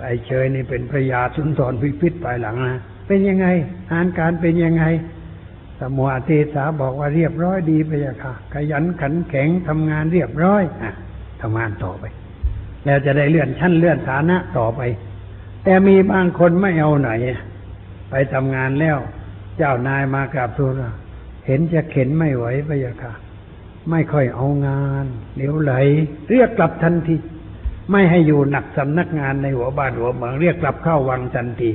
ไอ้เชยนี่เป็นพระยาสุนทรพิพิธภายหลังนะเป็นยังไงอ่านการเป็นยังไง สมุอาเทสาบอกว่าเรียบร้อยดีไปอะค่ะ ขยันขันแข็งทำงานเรียบร้อยอะทำงานต่อไป แล้วจะได้เลื่อนชั้นเลื่อนฐานะต่อไป แต่มีบางคนไม่เอาไหน ไปทำงานแล้ว เจ้านายมากราบทูลเห็นจะเข็นไม่ไหวไปอะค่ะ ไม่ค่อยเอางานเดี๋ยวไหล เรียกกลับทันที ไม่ให้อยู่หนักสำนักงานในหัวบ้านหัวเมืองเรียกกลับเข้าวังทันที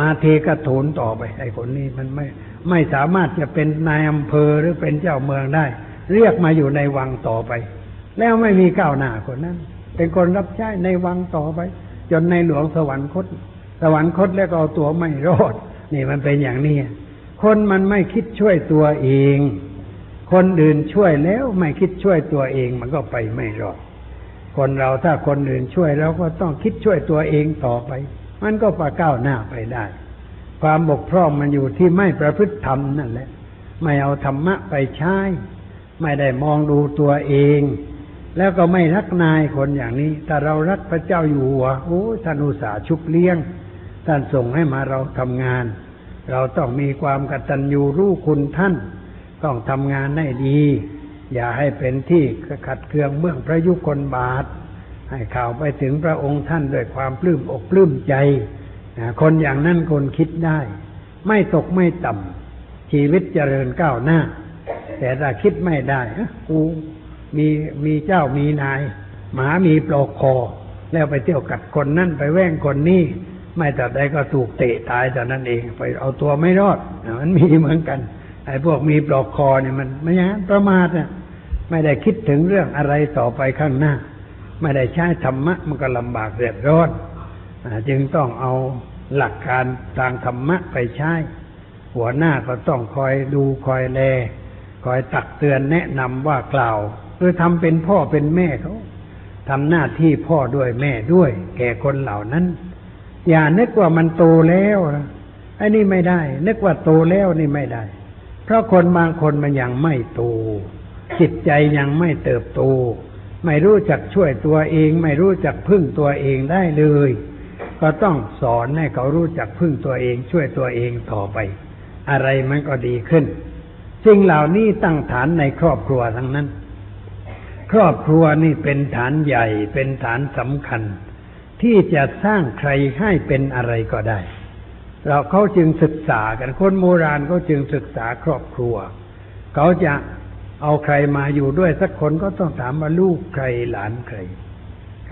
มาเทกระโถนต่อไปไอ้คนนี้มันไม่ไม่สามารถจะเป็นนายอำเภอหรือเป็นเจ้าเมืองได้ เรียกมาอยู่ในวังต่อไป แล้วไม่มีก้าวหน้าคนนั้น เป็นคนรับใช้ในวังต่อไป จนในหลวงสวรรคต สวรรคตแล้วก็เอาตัวไม่รอด นี่มันเป็นอย่างนี้คนมันไม่คิดช่วยตัวเอง คนอื่นช่วยแล้วไม่คิดช่วยตัวเองมันก็ไปไม่รอด คนเราถ้าคนอื่นช่วยเราก็ต้องคิดช่วยตัวเองต่อไป มันก็ปะก้าวหน้าไปได้ ความบกพร่องมันอยู่ที่ไม่ประพฤติธรรมนั่นแหละ ไม่เอาธรรมะไปใช้ ไม่ได้มองดูตัวเอง แล้วก็ไม่รักนายคนอย่างนี้ถ้าเรารักพระเจ้าอยู่หัวโอ้ท่านอุตสาห์ชุบเลี้ยง ท่านส่งให้มาเราทำงาน เราต้องมีความกตัญญูรู้คุณท่าน ต้องทำงานให้ดี อย่าให้เป็นที่ขัดเคืองเมื่องพระยุคลบาท ให้ข่าวไปถึงพระองค์ท่านด้วยความปลื้มอกปลื้มใจ คนอย่างนั้นคนคิดได้ ไม่ตกไม่ต่ำชีวิตเจริญก้าวหน้า แต่ถ้าคิดไม่ได้กูมีมีเจ้ามีนาย หมามีปลอกคอ แล้วไปเที่ยวกัดคนนั่นไปแว่งคนนี้ไม่แต่ใดก็ถูกเตะตายแต่นั้นเอง ไปเอาตัวไม่รอด มันมีเหมือนกัน ไอ้พวกมีปลอกคอเนี่ยมันไม่ยันประมาทน่ะไม่ได้คิดถึงเรื่องอะไรต่อไปข้างหน้า ไม่ได้ใช้ธรรมะมันก็ลำบากเดือดร้อนจึงต้องเอาหลักการทางธรรมะไปใช้ หัวหน้าก็ต้องคอยดูคอยแล คอยตักเตือนแนะนำว่ากล่าวคือทำเป็นพ่อเป็นแม่เขาทำหน้าที่พ่อด้วยแม่ด้วย แก่คนเหล่านั้น อย่านึกว่ามันโตแล้วนะไอ้นี่ไม่ได้ นึกว่าโตแล้วนี่ไม่ได้ เพราะคนบางคนมันยังไม่โต จิตใจยังไม่เติบโต ไม่รู้จักช่วยตัวเอง ไม่รู้จักพึ่งตัวเองได้เลย ก็ต้องสอนให้เขารู้จักพึ่งตัวเองช่วยตัวเองต่อไป อะไรมันก็ดีขึ้นสิ่งเหล่านี้ตั้งฐานในครอบครัวทั้งนั้น ครอบครัวนี่เป็นฐานใหญ่เป็นฐานสำคัญ ที่จะสร้างใครให้เป็นอะไรก็ได้ เราเขาจึงศึกษากันคนโบราณเขาจึงศึกษาครอบครัว เขาจะเอาใครมาอยู่ด้วยสักคนก็ต้องถามว่าลูกใครหลานใคร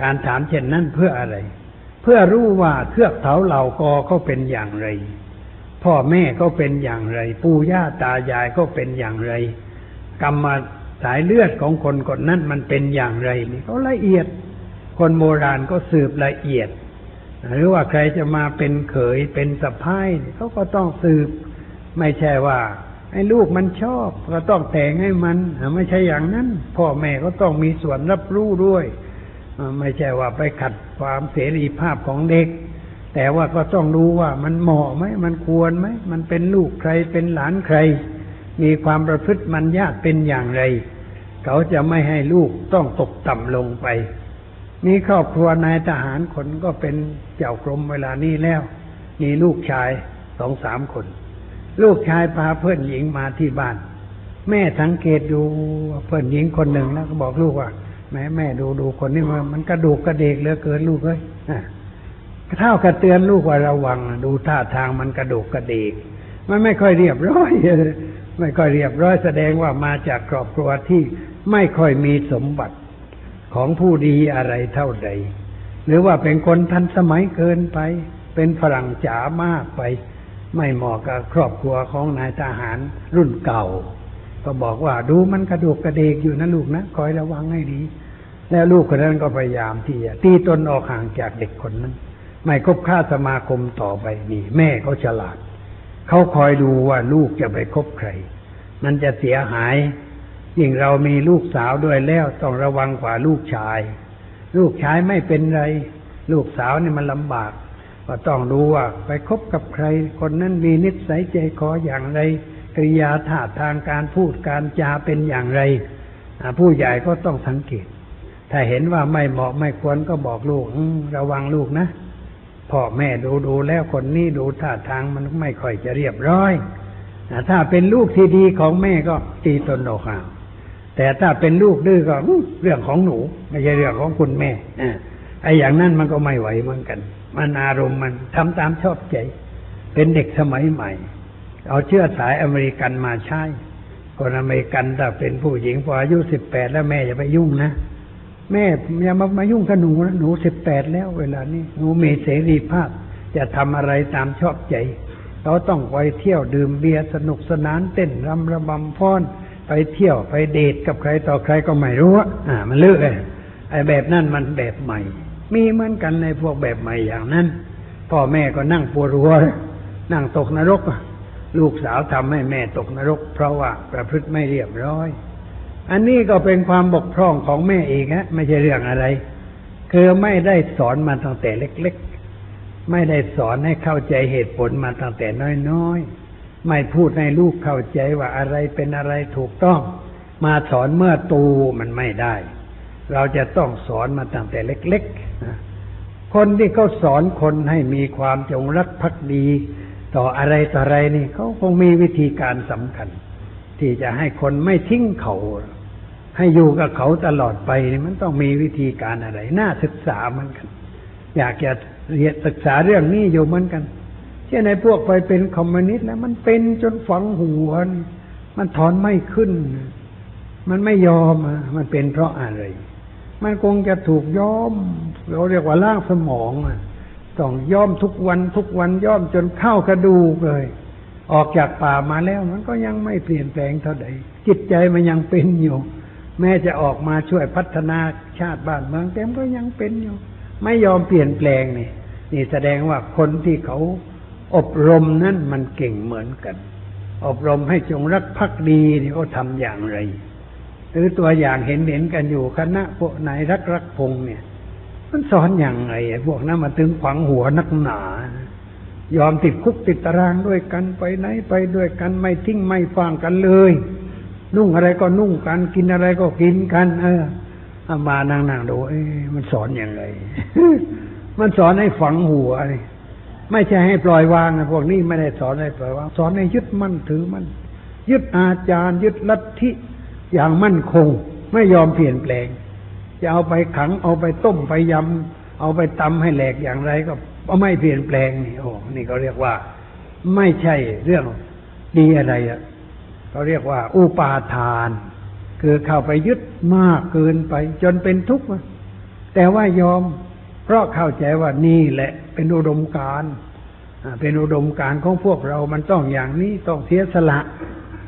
การถามเช่นนั้นเพื่ออะไร เพื่อรู้ว่าเทือกเขาเหล่ากอเขาเป็นอย่างไร พ่อแม่เขาเป็นอย่างไร ปู่ย่าตายายก็เป็นอย่างไร กรรมสายเลือดของคนคนนั้นมันเป็นอย่างไรนี่เขาละเอียด คนโบราณก็สืบละเอียด หรือว่าใครจะมาเป็นเขยเป็นสะพ้ายเขาก็ต้องสืบ ไม่ใช่ว่าไอ้ลูกมันชอบก็ต้องแต่งให้มันไม่ใช่อย่างนั้น พ่อแม่ก็ต้องมีส่วนรับรู้ด้วยไม่ใช่ว่าไปขัดความเสรีภาพของเด็ก แต่ว่าก็ต้องรู้ว่ามันเหมาะไหมมันควรไหมมันเป็นลูกใครเป็นหลานใคร มีความประพฤติมันญาติเป็นอย่างไร เขาจะไม่ให้ลูกต้องตกต่ำลงไป มีครอบครัวนายทหารคนก็เป็นเจ้ากรมเวลานี้แล้ว มีลูกชายสองสามคน ลูกชายพาเพื่อนหญิงมาที่บ้าน แม่สังเกตดูเพื่อนหญิงคนหนึ่งแล้วก็บอกลูกว่าแม่แม่ดูดูคนนี้มันกระดูกกระเดกเหลือเกินลูกเอ้ยเท่ากับเตือนลูกว่าระวัง ดูท่าทางมันกระดูกกระเดก มันไม่ค่อยเรียบร้อยไม่ค่อยเรียบร้อยแสดงว่ามาจากครอบครัวที่ไม่ค่อยมีสมบัติ ของผู้ดีอะไรเท่าใด หรือว่าเป็นคนทันสมัยเกินไป เป็นฝรั่งจ๋ามากไป ไม่เหมาะกับครอบครัวของนายทหารรุ่นเก่า ก็บอกว่าดูมันกระดูกกระเดกอยู่นะลูกนะคอยระวังให้ดี แล้วลูกคนนั้นก็พยายามที่จะตีตนออกห่างจากเด็กคนนั้น ไม่คบค้าสมาคมต่อไปนี่แม่เขาฉลาดเขาคอยดูว่าลูกจะไปคบใคร มันจะเสียหาย ยิ่งเรามีลูกสาวด้วยแล้วต้องระวังกว่าลูกชาย ลูกชายไม่เป็นไร ลูกสาวนี่มันลำบาก ก็ต้องดูว่า ไปคบกับใคร คนนั้นมีนิสัยใจคออย่างไรกริยาท่าทางการพูดการจาเป็นอย่างไร ผู้ใหญ่ก็ต้องสังเกต ถ้าเห็นว่าไม่เหมาะไม่ควรก็บอกลูกระวังลูกนะพ่อแม่ดูดูแล้วคนนี้ดูท่าทางมันไม่ค่อยจะเรียบร้อยถ้าเป็นลูกที่ดีของแม่ก็ตีตนออกห่าง แต่ถ้าเป็นลูกดื้อก็อื้อเรื่องของหนูไม่ใช่เรื่องของคุณแม่อ่าไอ้อย่างนั้นมันก็ไม่ไหวเหมือนกัน มันอารมณ์มันทำตามชอบใจ เป็นเด็กสมัยใหม่ เอาเชื่อสายอเมริกันมาใช้คนอเมริกันถ้าเป็นผู้หญิงพออายุสิบแปดแล้วแม่อย่าไปยุ่งนะแม่อย่ามามายุ่งกับหนูนะหนูสิบแปดแล้วเวลานี้หนูมีเสรีภาพ จะทำอะไรตามชอบใจเขาต้องไปเที่ยวดื่มเบียร์สนุกสนานเต้นรำระบำฟ้อน ไปเที่ยวไปเดทกับใครต่อใครก็ไม่รู้อ่า มันเลือกไอ้ไอ้แบบนั้นมันแบบใหม่ มีเหมือนกันในพวกแบบใหม่อย่างนั้น พ่อแม่ก็นั่งปวดหัวนั่งตกนรกลูกสาวทำให้แม่ตกนรก เพราะว่าประพฤติไม่เรียบร้อย อันนี้ก็เป็นความบกพร่องของแม่เองฮะไม่ใช่เรื่องอะไร คือไม่ได้สอนมาตั้งแต่เล็ก ๆ ไม่ได้สอนให้เข้าใจเหตุผลมาตั้งแต่น้อยๆ ไม่พูดให้ลูกเข้าใจว่าอะไรเป็นอะไรถูกต้อง มาสอนเมื่อตูมันไม่ได้ เราจะต้องสอนมาตั้งแต่เล็กๆคนที่เขาสอนคนให้มีความจงรักภักดี ต่ออะไรต่ออะไรนี่เขาคงมีวิธีการสำคัญ ที่จะให้คนไม่ทิ้งเขา ให้อยู่กับเขาตลอดไปนี่มันต้องมีวิธีการอะไร น่าศึกษาเหมือนกัน อยากจะเรียนศึกษาเรื่องนี้อยู่เหมือนกัน เช่นในพวกไปเป็นคอมมิวนิสต์แล้ว มันเป็นจนฝังหัวมันถอนไม่ขึ้น มันไม่ยอมอะมันเป็นเพราะอะไร มันคงจะถูกย้อม เราเรียกว่าล่างสมองอะต้องย้อมทุกวันทุกวันย้อมจนเข้ากระดูกเลย ออกจากป่ามาแล้ว มันก็ยังไม่เปลี่ยนแปลงเท่าใดจิตใจมันยังเป็นอยู่ แม้จะออกมาช่วยพัฒนาชาติบ้านเมืองแต่มันก็ยังเป็นอยู่ ไม่ยอมเปลี่ยนแปลงนี่นี่แสดงว่าคนที่เขา อบรมนั้นมันเก่งเหมือนกัน อบรมให้จงรักภักดีนี่เขาทำอย่างไร หรือตัวอย่างเห็นเห็นกันอยู่คณะพวกไหนายรักรักพงเนี่ย มันสอนอย่างไรไอ้พวกนั้นมาถึงขวางหัวนักหนายอมติดคุกติดตารางด้วยกันไปไหนไปด้วยกันไม่ทิ้งไม่ฟังกันเลย นุ่งอะไรก็นุ่งกัน กินอะไรก็กินกัน เอออามานั่งนั่งดูเอ้มันสอนอย่างไร มันสอนให้ฝังหัวนี่ ไม่ใช่ให้ปล่อยวางนะพวกนี้ไม่ได้สอนให้ปล่อยวางสอนให้ยึดมั่นถือมั่นยึดอาจารย์ยึดลัทธิอย่างมั่นคง ไม่ยอมเปลี่ยนแปลง จะเอาไปขังเอาไปต้มไปยำเอาไปตำให้แหลกอย่างไรก็ไม่เปลี่ยนแปลงนี่โอ้นี่ก็เรียกว่า ไม่ใช่เรื่องดีอะไรอะเขาเรียกว่า อุปาทาน คือเข้าไปยึดมากเกินไป จนเป็นทุกข์แต่ว่ายอม เพราะเข้าใจว่านี่แหละเป็นอุดมการเป็นอุดมการของพวกเรา มันต้องอย่างนี้ต้องเสียสละ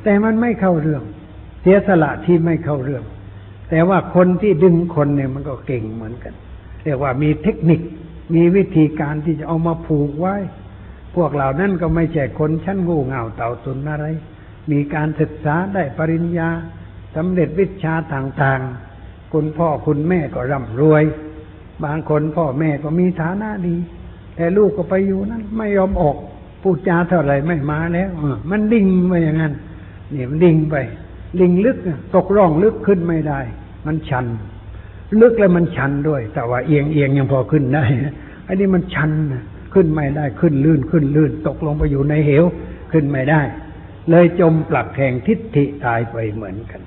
แต่มันไม่เข้าเรื่อง เสียสละที่ไม่เข้าเรื่อง แต่ว่าคนที่ดึงคนเนี่ยมันก็เก่งเหมือนกัน เรียกว่ามีเทคนิค มีวิธีการที่จะเอามาผูกไว้ พวกเหล่านั้นก็ไม่ใช่คนชั้นงูเง่าเต่าตุนอะไร มีการศึกษาได้ปริญญาสำเร็จวิชาต่างๆ คุณพ่อคุณแม่ก็ร่ำรวย บางคนพ่อแม่ก็มีฐานะดี แต่ลูกก็ไปอยู่นั้น ไม่ยอมออกพูดจาเท่าไหร่ไม่มาแล้วมันดิ่งไปอย่างนั้นเนี่ยมันดิ่งไปดิ่งลึกตกร่องลึกขึ้นไม่ได้ มันชัน ลึกแล้วมันชันด้วย แต่ว่าเอียงเอียงยังพอขึ้นได้อันนี้มันชันขึ้นไม่ได้ขึ้นลื่นขึ้นลื่น ตกลงไปอยู่ในเหวขึ้นไม่ได้ เลยจมปลักแห่งทิฏฐิตายไปเหมือนกัน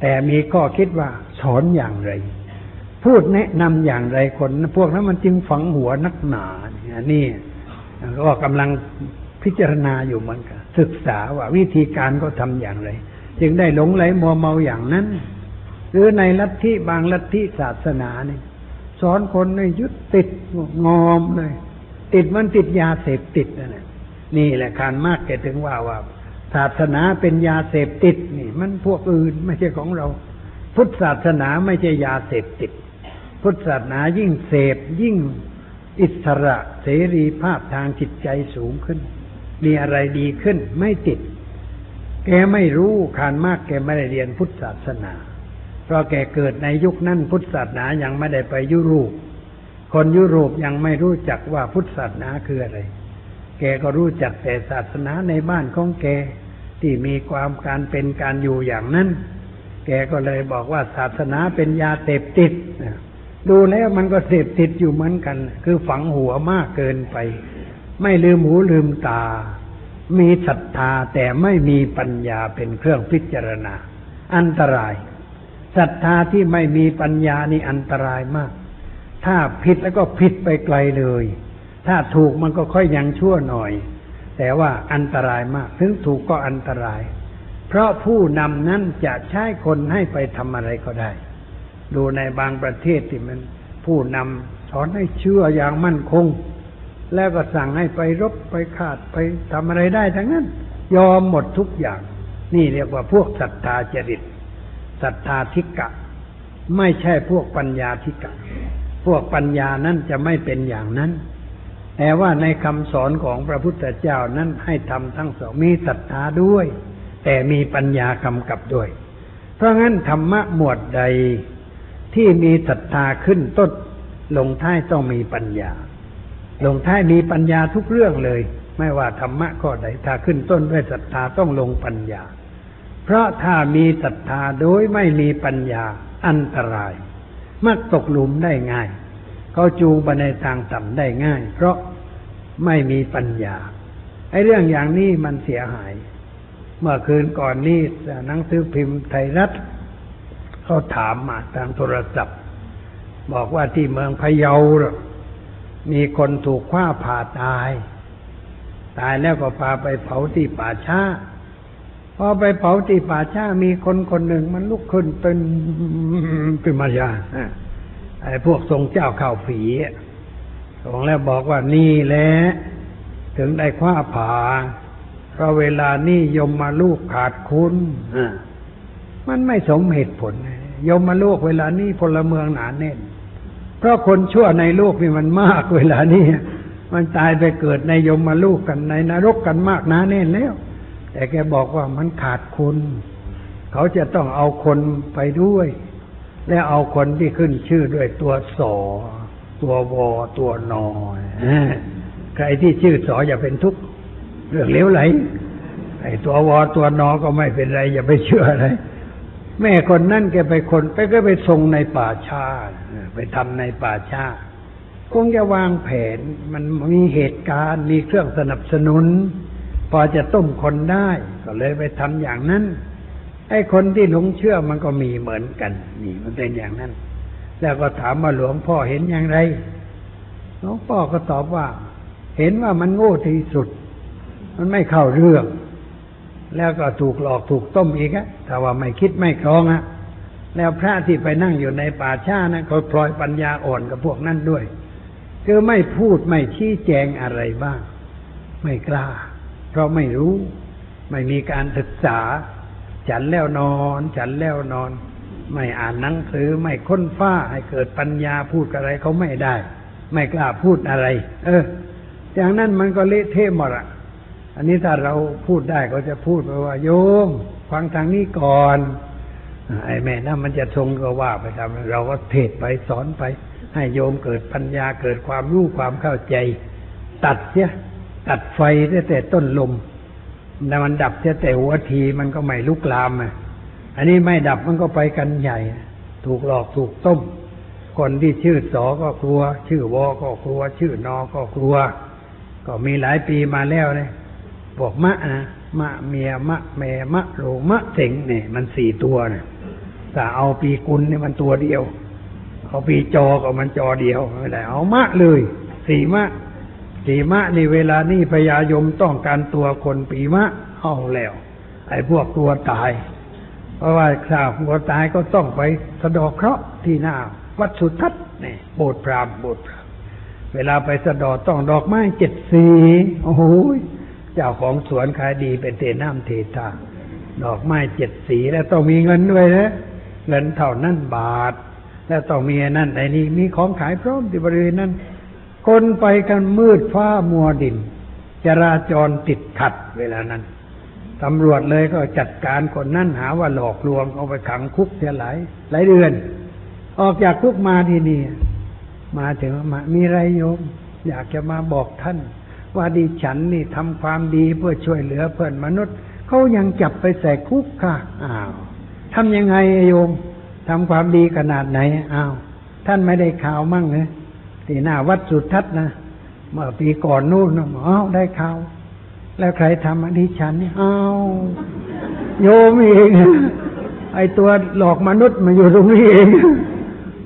แต่มีข้อคิดว่าสอนอย่างไร พูดแนะนำอย่างไรคนพวกนั้นมันจึงฝังหัวนักหนาเนี่ยนี่ก็กำลังพิจารณาอยู่เหมือนกันศึกษาว่าวิธีการก็ทำอย่างไร จึงได้หลงไหลมัวเมาอย่างนั้น หรือในลัทธิบางลัทธิศาสนาเนี่ยสอนคนในยึดติดงอมเลย ติดมันติดยาเสพติดนั่นแหละนี่แหละการมากแกถึงว่าว่า ศาสนาเป็นยาเสพติดนี่ มันพวกอื่นไม่ใช่ของเรา พุทธศาสนาไม่ใช่ยาเสพติด พุทธศาสนายิ่งเสพยิ่งอิสระเสรีภาพทางจิตใจสูงขึ้น มีอะไรดีขึ้นไม่ติด แกไม่รู้ขานมากแกไม่ได้เรียนพุทธศาสนา เพราะแกเกิดในยุคนั้นพุทธศาสนายังไม่ได้ไปยุโรป คนยุโรปยังไม่รู้จักว่าพุทธศาสนาคืออะไร แกก็รู้จักแต่ศาสนาในบ้านของแกที่มีความการเป็นการอยู่อย่างนั้น แกก็เลยบอกว่าศาสนาเป็นยาเสพติดนะ ดูแล้วมันก็เสพติดอยู่เหมือนกัน คือฝังหัวมากเกินไป ไม่ลืมหูลืมตา มีศรัทธาแต่ไม่มีปัญญาเป็นเครื่องพิจารณา อันตรายศรัทธาที่ไม่มีปัญญานี่อันตรายมาก ถ้าผิดแล้วก็ผิดไปไกลเลย ถ้าถูกมันก็ค่อยยังชั่วหน่อย แต่ว่าอันตรายมาก ถึงถูกก็อันตราย เพราะผู้นำนั้นจะใช้คนให้ไปทำอะไรก็ได้ ดูในบางประเทศที่มันผู้นำสอนให้เชื่ออย่างมั่นคง แล้วก็สั่งให้ไปรบไปขาดไปทำอะไรได้ทั้งนั้น ยอมหมดทุกอย่าง นี่เรียกว่าพวกศรัทธาจริตศรัทธาทิกะ ไม่ใช่พวกปัญญาทิกะ พวกปัญญานั้นจะไม่เป็นอย่างนั้น แต่ว่าในคำสอนของพระพุทธเจ้านั้นให้ทำทั้งสองมีศรัทธาด้วย แต่มีปัญญากำกับด้วย เพราะงั้นธรรมะหมวดใด ที่มีศรัทธาขึ้นต้น ลงท้ายต้องมีปัญญา ลงท้ายมีปัญญาทุกเรื่องเลย ไม่ว่าธรรมะก็ใดถ้าขึ้นต้นด้วยศรัทธาต้องลงปัญญา เพราะถ้ามีศรัทธาโดยไม่มีปัญญาอันตราย มักตกหลุมได้ง่ายเขาจูงไปในทางต่ำได้ง่าย เพราะไม่มีปัญญาไอ้เรื่องอย่างนี้มันเสียหาย เมื่อคืนก่อนนี้หนังสือพิมพ์ไทยรัฐ เขาถามมาทางโทรศัพท์ บอกว่าที่เมืองพะเยา มีคนถูกคว้าผ่าตาย ตายแล้วก็พาไปเผาที่ป่าช้าพอไปเผาที่ป่าช้ามีคนคนหนึ่งมันลุกขึ้นเป็นขึ้นมายาไอ้พวกทรงเจ้าข่าวผีทรงแล้วบอกว่านี่แหละถึงได้คว้าผ่าเพราะเวลานี่ยมมาลูกขาดคุณมันไม่สมเหตุผล ยมมาลูกเวลานี้พลเมืองหนาแน่น เพราะคนชั่วในโลกนี่มันมากเวลานี้มันตายไปเกิดในยมมาลูกกันในนรกกันมากหนาแน่นแล้ว แต่แกบอกว่ามันขาดคุณเขาจะต้องเอาคนไปด้วย และเอาคนที่ขึ้นชื่อด้วยตัวสอตัววอตัวนอใครที่ชื่อสออย่าเป็นทุกข์เรื่องเลวไหลไอ้ตัววอตัวนอก็ไม่เป็นไร อย่าไปเชื่ออะไร แม่คนนั่นแกไปคนไปก็ไปทรงในป่าชาไปทำในป่าชาคงจะวางแผนมันมีเหตุการณ์มีเครื่องสนับสนุน พอจะต้มคนได้ ก็เลยไปทำอย่างนั้นไอ้คนที่หลงเชื่อมันก็มีเหมือนกันนี่มันเป็นอย่างนั้น แล้วก็ถามว่าหลวงพ่อเห็นอย่างไรหลวงพ่อก็ตอบว่า เห็นว่ามันโง่ที่สุด มันไม่เข้าเรื่อง แล้วก็ถูกหลอกถูกต้มอีกอะแต่ว่าไม่คิดไม่ครองอะแล้วพระที่ไปนั่งอยู่ในป่าช้านะเขาพลอยปัญญาอ่อนกับพวกนั้นด้วย คือไม่พูดไม่ชี้แจงอะไรบ้าง ไม่กล้า เพราะไม่รู้ ไม่มีการศึกษา ฉันแล้วนอน ฉันแล้วนอน ไม่อ่านหนังสือไม่ค้นฟ้าให้เกิดปัญญาพูดอะไรเขาไม่ได้ ไม่กล้าพูดอะไร เอออย่างนั้นมันก็เละเทะหมดอะ อันนี้ถ้าเราพูดได้ก็จะพูดไปว่าโยมฟังทางนี้ก่อนไอ้แม่นั่นมันจะทรงก็ว่าไปทำเราก็เทศไปสอนไป ให้โยมเกิดปัญญาเกิดความรู้ความเข้าใจ ตัดเสียตัดไฟตั้งแต่ต้นลมแต่มันดับเสียแต่หัวทีมันก็ไม่ลุกลามอะอันนี้ไม่ดับมันก็ไปกันใหญ่ ถูกหลอกถูกต้ม คนที่ชื่อสอก็กลัว ชื่อวอก็กลัว ชื่อนอก็กลัว ก็มีหลายปีมาแล้วเนี่ย พวกมะนะมะเมียมะแม่มะโลมะเสงเนี่ยมันสี่ตัวเนี่ยแต่เอาปีกุลเนี่ยมันตัวเดียว เอาปีจอก็มันจอเดียวไม่ได้เอามะเลยสี่มะสี่มะนี่เวลานี่พญายมต้องการตัวคนปีมะเอาแล้ว ไอ้พวกตัวตาย เพราะว่าข้าวหัวตายก็ต้องไปสะดอกเคราะห์ที่หน้า วัดสุทัศน์เนี่โบสถ์พรามโบสถ์พรามเวลาไปสะดอกต้องดอกไม้เจ็ดสีโอ้โห เจ้าของสวนขายดีเป็นเทน้ำเทตาดอกไม้เจ็ดสีแล้วต้องมีเงินด้วยนะเงินเท่านั้นบาท แล้วต้องมีนั่นไอ้นี่มีของขายพร้อมที่บริเวณนั้นคนไปกันมืดฟ้ามัวดิน จราจรติดขัดเวลานั้นตำรวจเลยก็จัดการคนนั้นหาว่าหลอกลวงเอาไปขังคุกเสียหลายหลายเดือน ออกจากคุกมาที่นี่มาถึงมามีไรโยม อยากจะมาบอกท่าน ว่าดิฉันนี่ทำความดีเพื่อช่วยเหลือเพื่อนมนุษย์เขายังจับไปใส่คุกค่ะอ้าวทำยังไงโยมทำความดีขนาดไหนอ้าวท่านไม่ได้ข่าวมั่งเลยที่หน้าวัดสุทัศน์นะเมื่อปีก่อนนู่นอ้าวได้ข่าว แล้วใครทำอันนี้ฉันเนี่ยอ้าวโยมเองไอตัวหลอกมนุษย์มาอยู่ตรงนี้เอง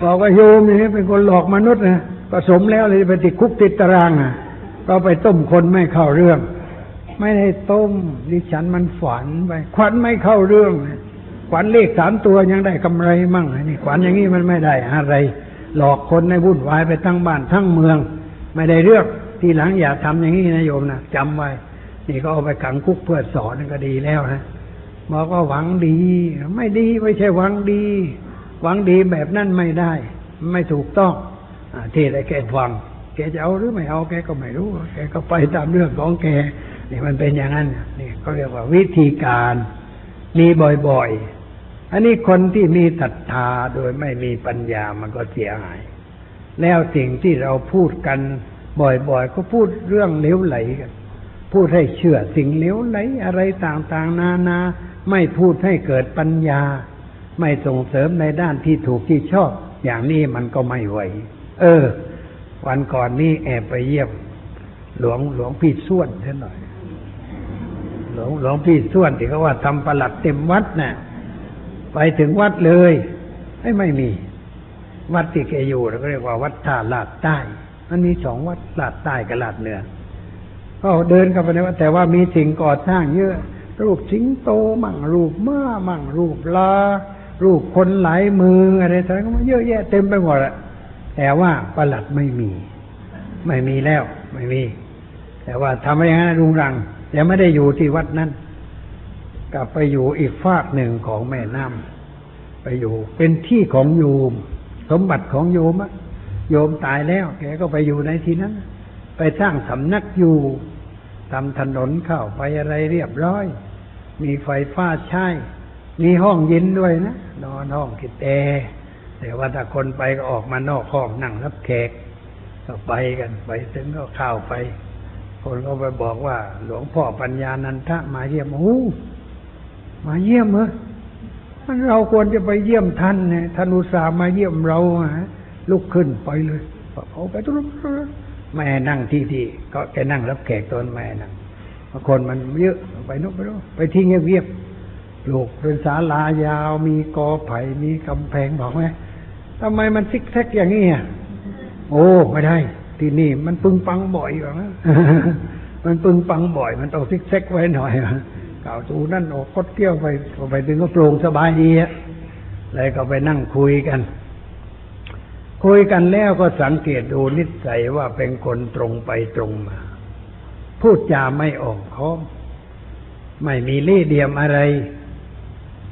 บอกว่าโยมนี่เป็นคนหลอกมนุษย์นะก็สมแล้วเลยไปติดคุกติดตารางอะ ก็ไปต้มคนไม่เข้าเรื่อง ไม่ได้ต้ม ดิฉันมันฝันไปขวัญไม่เข้าเรื่องขวัญเลขสามตัวยังได้กำไรมั่งไอ้นี่ขวัญอย่างนี้มันไม่ได้อะไร หลอกคนในวุ่นวายไปทั้งบ้านทั้งเมือง ไม่ได้เรื่องทีหลังอย่าทำอย่างนี้นะโยมนะจำไว้ นี่ก็เอาไปขังคุกเพื่อสอนก็ดีแล้วนะบอกว่าหวังดี ไม่ดีไม่ใช่หวังดี หวังดีแบบนั้นไม่ได้ ไม่ถูกต้องอเทศให้แกฟัง แกจะเอาหรือไม่เอาแกก็ไม่รู้ แกก็ไปตามเรื่องของแกนี่มันเป็นอย่างนั้นนี่ก็เรียกว่าวิธีการมีบ่อยๆ อันนี้คนที่มีศรัทธาโดยไม่มีปัญญามันก็เสียหาย แล้วสิ่งที่เราพูดกันบ่อยๆ ก็พูดเรื่องเหลวไหลกัน พูดให้เชื่อสิ่งเหลวไหลอะไรต่างๆ นานา ไม่พูดให้เกิดปัญญา ไม่ส่งเสริมในด้านที่ถูกที่ชอบ อย่างนี้มันก็ไม่ไหว เออ วันก่อนนี้แอบไปเยี่ยม หลวงหลวงพี่ส้วนเท่าหน่อย หลวงหลวงพี่ส้วนที่เขาว่าทำประหลัดเต็มวัดน่ะ ไปถึงวัดเลยไอ้ไม่มี วัดที่แกอยู่เราก็เรียกว่าวัดท่าลาดใต้ มันมีสองวัดลาดใต้กับลาดเหนือก็เดินเข้าไปในวัดแต่ว่ามีสิ่งก่อสร้างเยอะ รูปสิงโตมั่งรูปม้ามั่งรูปลารูปคนหลายมืออะไรต่างๆก็เยอะแยะเต็มไปหมดอะ แต่ว่าประหลัดไม่มี ไม่มีแล้วไม่มี แต่ว่าทำให้ฮะรุงรังแต่ไม่ได้อยู่ที่วัดนั้น กลับไปอยู่อีกฝากหนึ่งของแม่น้ำไปอยู่ เป็นที่ของโยม สมบัติของโยมอะโยมตายแล้วแกก็ไปอยู่ในที่นั้น ไปสร้างสำนักอยู่ทำถนนเข้าไปอะไรเรียบร้อย มีไฟฟ้าใช้มีห้องเย็นด้วยนะ นอนห้องกิดแอร์ แต่ว่าถ้าคนไปก็ออกมานอกห้องนั่งรับแขกก็ไปกันไปถึงก็เข้าไป คนก็ไปบอกว่า หลวงพ่อปัญญานันทะมาเยี่ยมโอ้มาเยี่ยมเหรอมันเราควรจะไปเยี่ยมท่านเนี่ยท่านอุตส่าห์มาเยี่ยมเราฮะลุกขึ้นไปเลยเอาไปทุกแม่นั่งที่ที่ก็แกนั่งรับแขกตอนแม่นั่งบางคนมันเยอะไปนู้นไปนู้นไปที่เงียบๆลูกเป็นศาลายาวมีกอไผ่มีกำแพงบอกไหม ทำไมมันซิกแซกอย่างนี้อะโอ้ไม่ได้ ที่นี่ มันปึงปังบ่อยอย่างนะมันปึงปังบ่อย มันต้องซิกแซกไว้หน่อยอะกล่าวตูนั่นออกคดเกี้ยวไปไปถึงก็โปร่งสบายดีอะเลยก็ไปนั่งคุยกัน คุยกันแล้วก็สังเกตดูนิสัยว่าเป็นคนตรงไปตรงมา พูดจาไม่ออกค้อม ไม่มีเล่ห์เหลี่ยมอะไร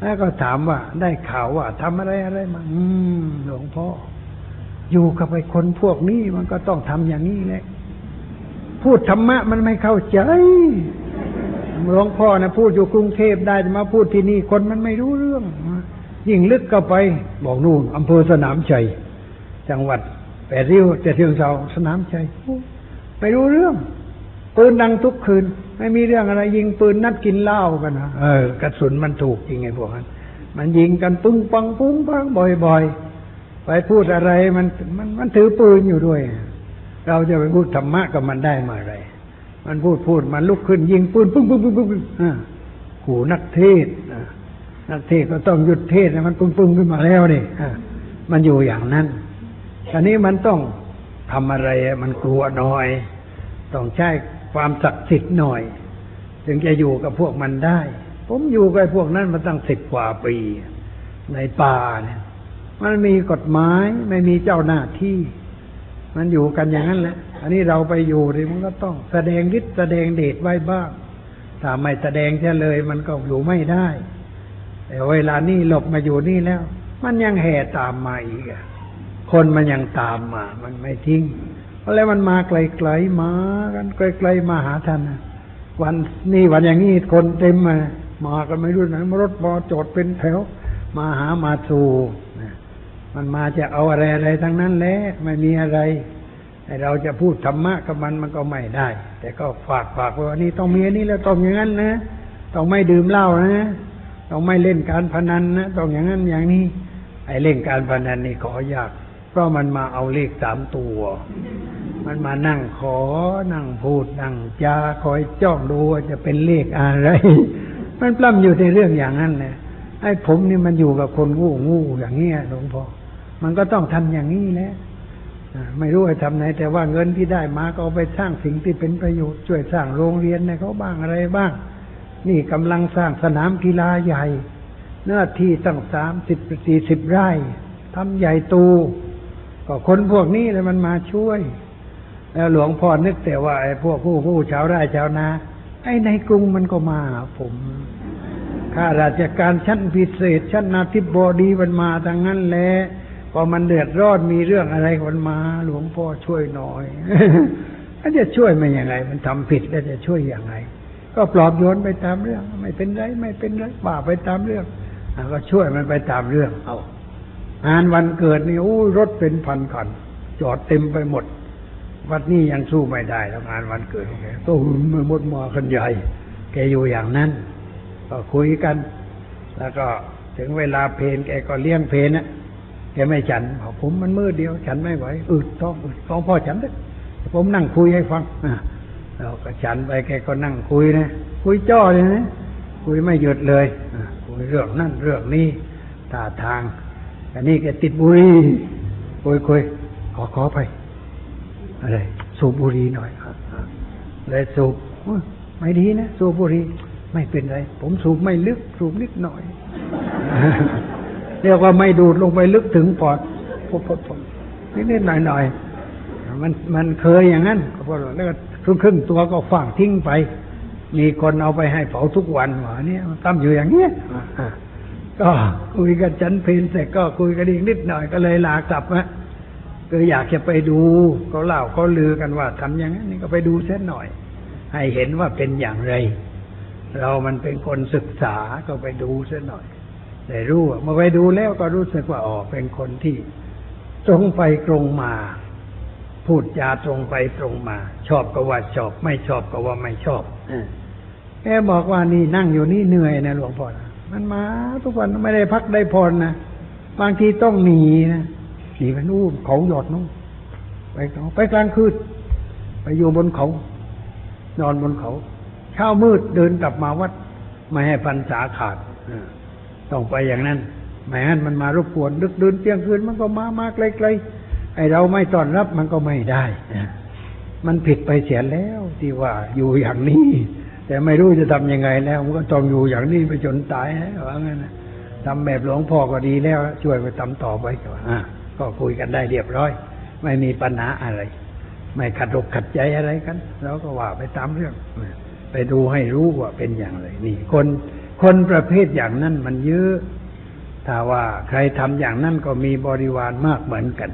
แล้วก็ถามว่า ได้ข่าวว่าทำอะไรอะไรมาอืมหลวงพ่อ อยู่กับไอ้คนพวกนี้มันก็ต้องทำอย่างนี้แหละพูดธรรมะมันไม่เข้าใจหลวงพ่อนะพูดอยู่กรุงเทพได้แต่มาพูดที่นี่คนมันไม่รู้เรื่องยิ่งลึกเข้าไป บอกนู่นอำเภอสนามชัยจังหวัดแปดริ้วเจ็ดเชียงเซาสนามชัยไม่รู้เรื่องปืนดังทุกคืน ไม่มีเรื่องอะไร ยิงปืนนัดกินเหล้ากันนะเออกระสุนมันถูกจริงไงพวกนั้นมันยิงกันปึ้งปังปุ้งปังบ่อยๆไปพูดอะไรมันมันมันถือปืนอยู่ด้วย เราจะไปพูดธรรมะกับมันได้มาอะไร มันพูดพูดมันลุกขึ้นยิงปืนปึ้งปึ้งปึ้งปึ้งปึ้งอ่าขู่นักเทศอ่านักเทศก็ต้องหยุดเทศนะมันปึ้งปึ้งขึ้นมาแล้วนี่อ่ามันอยู่อย่างนั้นอันนี้มันต้องทำอะไรมันกลัวหน่อย ต้องใช้ ความศักดิ์สิทธิ์หน่อยจึงจะอยู่กับพวกมันได้ ผมอยู่กับพวกนั้นมาตั้งสิบกว่าปี ในป่าเนี่ย มันมีกฎหมายไม่มีเจ้าหน้าที่ มันอยู่กันอย่างนั้นแหละ อันนี้เราไปอยู่นี่มันก็ต้องแสดงฤทธิ์แสดงเดชไว้บ้างถ้าไม่แสดงเช่เลยมันก็อยู่ไม่ได้แต่เวลานี่หลบมาอยู่นี่แล้ว มันยังแห่ตามมาอีกอะคนมันยังตามมา มันไม่ทิ้ง แล้วมันมาไกลๆมากันไกลๆมาหาท่านนะวันนี่วันอย่างนี้คนเต็มมามากันไม่รู้ไหนรถบอจอดเป็นแถว มาหามาสู่มันมาจะเอาอะไรอะไรทั้งนั้นแหละไม่มีอะไรเราจะพูดธรรมะกับมันมันก็ไม่ได้ แต่ก็ฝากฝากไว้ว่านี่ต้องมีอันนี้แล้วต้องอย่างนั้นนะต้องไม่ดื่มเหล้านะต้องไม่เล่นการพนันนะต้องอย่างนั้นอย่างนี้ไอ้เล่นการพนันนี่ขอยาก เพราะมันมาเอาเลขสามตัว มันมานั่งขอ นั่งพูด นั่งจาคอยจ้องดูว่าจะเป็นเลขอะไร มันปล้ำอยู่ในเรื่องอย่างนั้นแหละไอ้ผมนี่มันอยู่กับคนงูงูอย่างเงี้ยหลวงพ่อ มันก็ต้องทำอย่างนี้แหละไม่รู้จะทำไหนแต่ว่าเงินที่ได้มาก็เอาไปสร้างสิ่งที่เป็นประโยชน์ช่วยสร้างโรงเรียนให้เขาบ้างอะไรบ้าง นี่กำลังสร้างสนามกีฬาใหญ่ เนื้อที่ตั้งสามสิบสี่สิบไร่ทำใหญ่โตู ก็คนพวกนี้เลยมันมาช่วย แล้วหลวงพ่อนึกแต่ว่าไอ้พวกผู้ผู้ชาวไร่ชาวนาไอ้ในกรุงมันก็มาหาผมข้าราชการชั้นพิเศษ ชั้นนาธิบบอดีมันมาทางนั้นแหละพอมันเดือดร้อนมีเรื่องอะไรมันมา หลวงพ่อช่วยหน่อยมันจะช่วยมันยังไง มันทำผิดแล้วจะช่วยยังไง ก็ปลอบโยนไปตามเรื่อง ไม่เป็นไรไม่เป็นไรบ่าไปตามเรื่องก็ช่วยมันไปตามเรื่อง เอา งานวันเกิดนี่โอ้รถเป็นพันคัน จอดเต็มไปหมด วัดนี้ยังสู้ไม่ได้แล้วงานวันเกิดของแกตู้มือมดมาคันใหญ่ แกอยู่อย่างนั้นก็คุยกัน แล้วก็ถึงเวลาเพลนแกก็เลี้ยงเพลนนะแกไม่ฉันบอกผมมันมืดเดียว ฉันไม่ไหวอึดท้องอึดท้องพ่อฉันเถอะผมนั่งคุยให้ฟังอะเราก็ฉันไปแกก็นั่งคุยนะคุยจ้อเลยนะคุยไม่หยุดเลยคุยเรื่องนั่นเรื่องนี้ท่าทาง อันนี้แกติดบุหรี่คุยคุยขอขอไป อะไร สูบบุหรี่หน่อยครับเลยสูบไม่ดีนะสูบบุหรี่ไม่เป็นไร ผมสูบไม่ลึก สูบนิดหน่อย เรียกว่าไม่ดูดลงไปลึกถึงปอดพบพบนิดนิดหน่อยหน่อยมันมันเคยอย่างนั้นก็พอแล้วก็ครึ่งครึ่งตัวก็ฝางทิ้งไป มีคนเอาไปให้เผาทุกวันหวะเนี่ยตั้มอยู่อย่างเงี้ยอะ ก็คุยกันจันเพลนเสร็จก็คุยกันอีกนิดหน่อยก็เลยลากลับนะคืออยากจะไปดูเขาเล่าเขาลือกันว่าทำอย่างนั้นนี่ก็ไปดูเส้นหน่อย ให้เห็นว่าเป็นอย่างไร เรามันเป็นคนศึกษาก็ไปดูเส้นหน่อยได้รู้อะเมื่อไปดูแล้วก็รู้สึกว่าอ๋อเป็นคนที่ตรงไปตรงมา พูดจาตรงไปตรงมา ชอบก็ว่าชอบ ไม่ชอบก็ว่าไม่ชอบแกบอกว่านี่นั่งอยู่นี่เหนื่อยนะหลวงพ่อนะ มันมา ทุกวันไม่ได้พักได้พรนะบางทีต้องหนีนะหนีไปนู่นเขาหยอดนู่นไปไปกลางคืนไปอยู่บนเขา นอนบนเขาเช้ามืดเดินกลับมาวัด ไม่ให้ปันษาขาดต้องไปอย่างนั้นไม่งั้นมันมารบกวนดึกดื่นเที่ยงคืนมันก็มามาไกลๆไอเราไม่ต้อนรับมันก็ไม่ได้มันผิดไปเสียแล้วที่ว่าอยู่อย่างนี้ แต่ไม่รู้จะทำยังไงแล้วมันก็ต้องอยู่อย่างนี้ไปจนตายนะว่างั้นทำแบบหลวงพ่อก็ดีแล้ว ช่วยไปทำต่อไปก็อ่าก็คุยกันได้เรียบร้อย ไม่มีปัญหาอะไร ไม่ขัดอกขัดใจอะไรกันเราก็ว่าไปตามเรื่อง ไปดูให้รู้ว่าเป็นอย่างไร นี่ คนคนประเภทอย่างนั้นมันเยอะถ้าว่าใครทำอย่างนั้นก็มีบริวารมากเหมือนกัน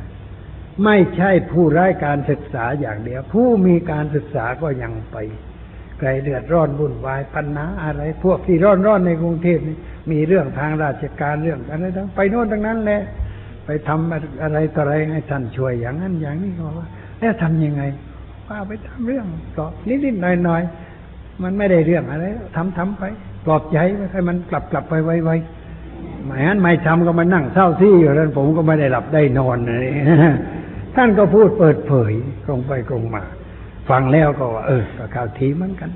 ไม่ใช่ผู้ไร้การศึกษาอย่างเดียว ผู้มีการศึกษาก็ยังไป ใครเดือดร้อนวุ่นวายปัญหาอะไร พวกที่ร้อนร้อนในกรุงเทพนี่มีเรื่องทางราชการเรื่องอะไรทั้งไปโน่นทั้งนั้นแหละไปทำอะไรต่ออะไรให้ท่านช่วยอย่างนั้นอย่างนี้ก็ว่าแล้วทำยังไงว่าไปทำเรื่องก็นิดๆหน่อยๆมันไม่ได้เรื่องอะไรทำทำไปปลอบใจไว้ให้มันกลับกลับไปไวๆไม่งั้นไม่ทำก็มานั่งเศร้าซี่อยู่นั้นผมก็ไม่ได้หลับได้นอนเลยท่านก็พูดเปิดเผยตรงไปตรงมา ฟังแล้วก็ว่าเออก็ข่าวทีเหมือนกัน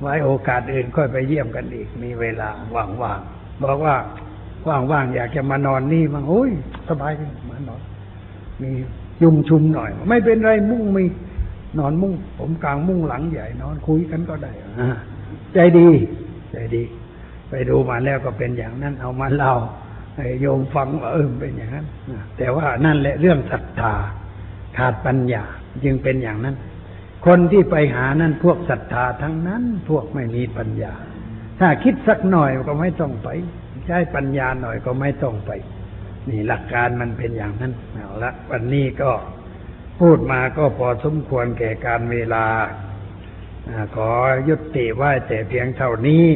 ไว้โอกาสอื่นค่อยไปเยี่ยมกันอีก มีเวลาว่างๆบอกว่าว่างๆอยากจะมานอนนี่มั้งโอ้ย สบายดีมานอน มียุงชุมหน่อย ไม่เป็นไรมุ้งมีนอนมุ้งผมกลางมุ้งหลังใหญ่นอนคุยกันก็ได้ใจดี ใจดี ไปดูมาแล้วก็เป็นอย่างนั้น เอามาเล่าให้โยมฟังว่าเออเป็นอย่างนั้นแต่ว่านั่นแหละเรื่องศรัทธาขาดปัญญาจึงเป็นอย่างนั้น คนที่ไปหานั่นพวกศรัทธาทั้งนั้น พวกไม่มีปัญญา ถ้าคิดสักหน่อยก็ไม่ต้องไป ใช้ปัญญาหน่อยก็ไม่ต้องไป นี่หลักการมันเป็นอย่างนั้นเอาละวันนี้ก็พูดมาก็พอสมควรแก่การเวลาขอยุติไว้แต่เพียงเท่านี้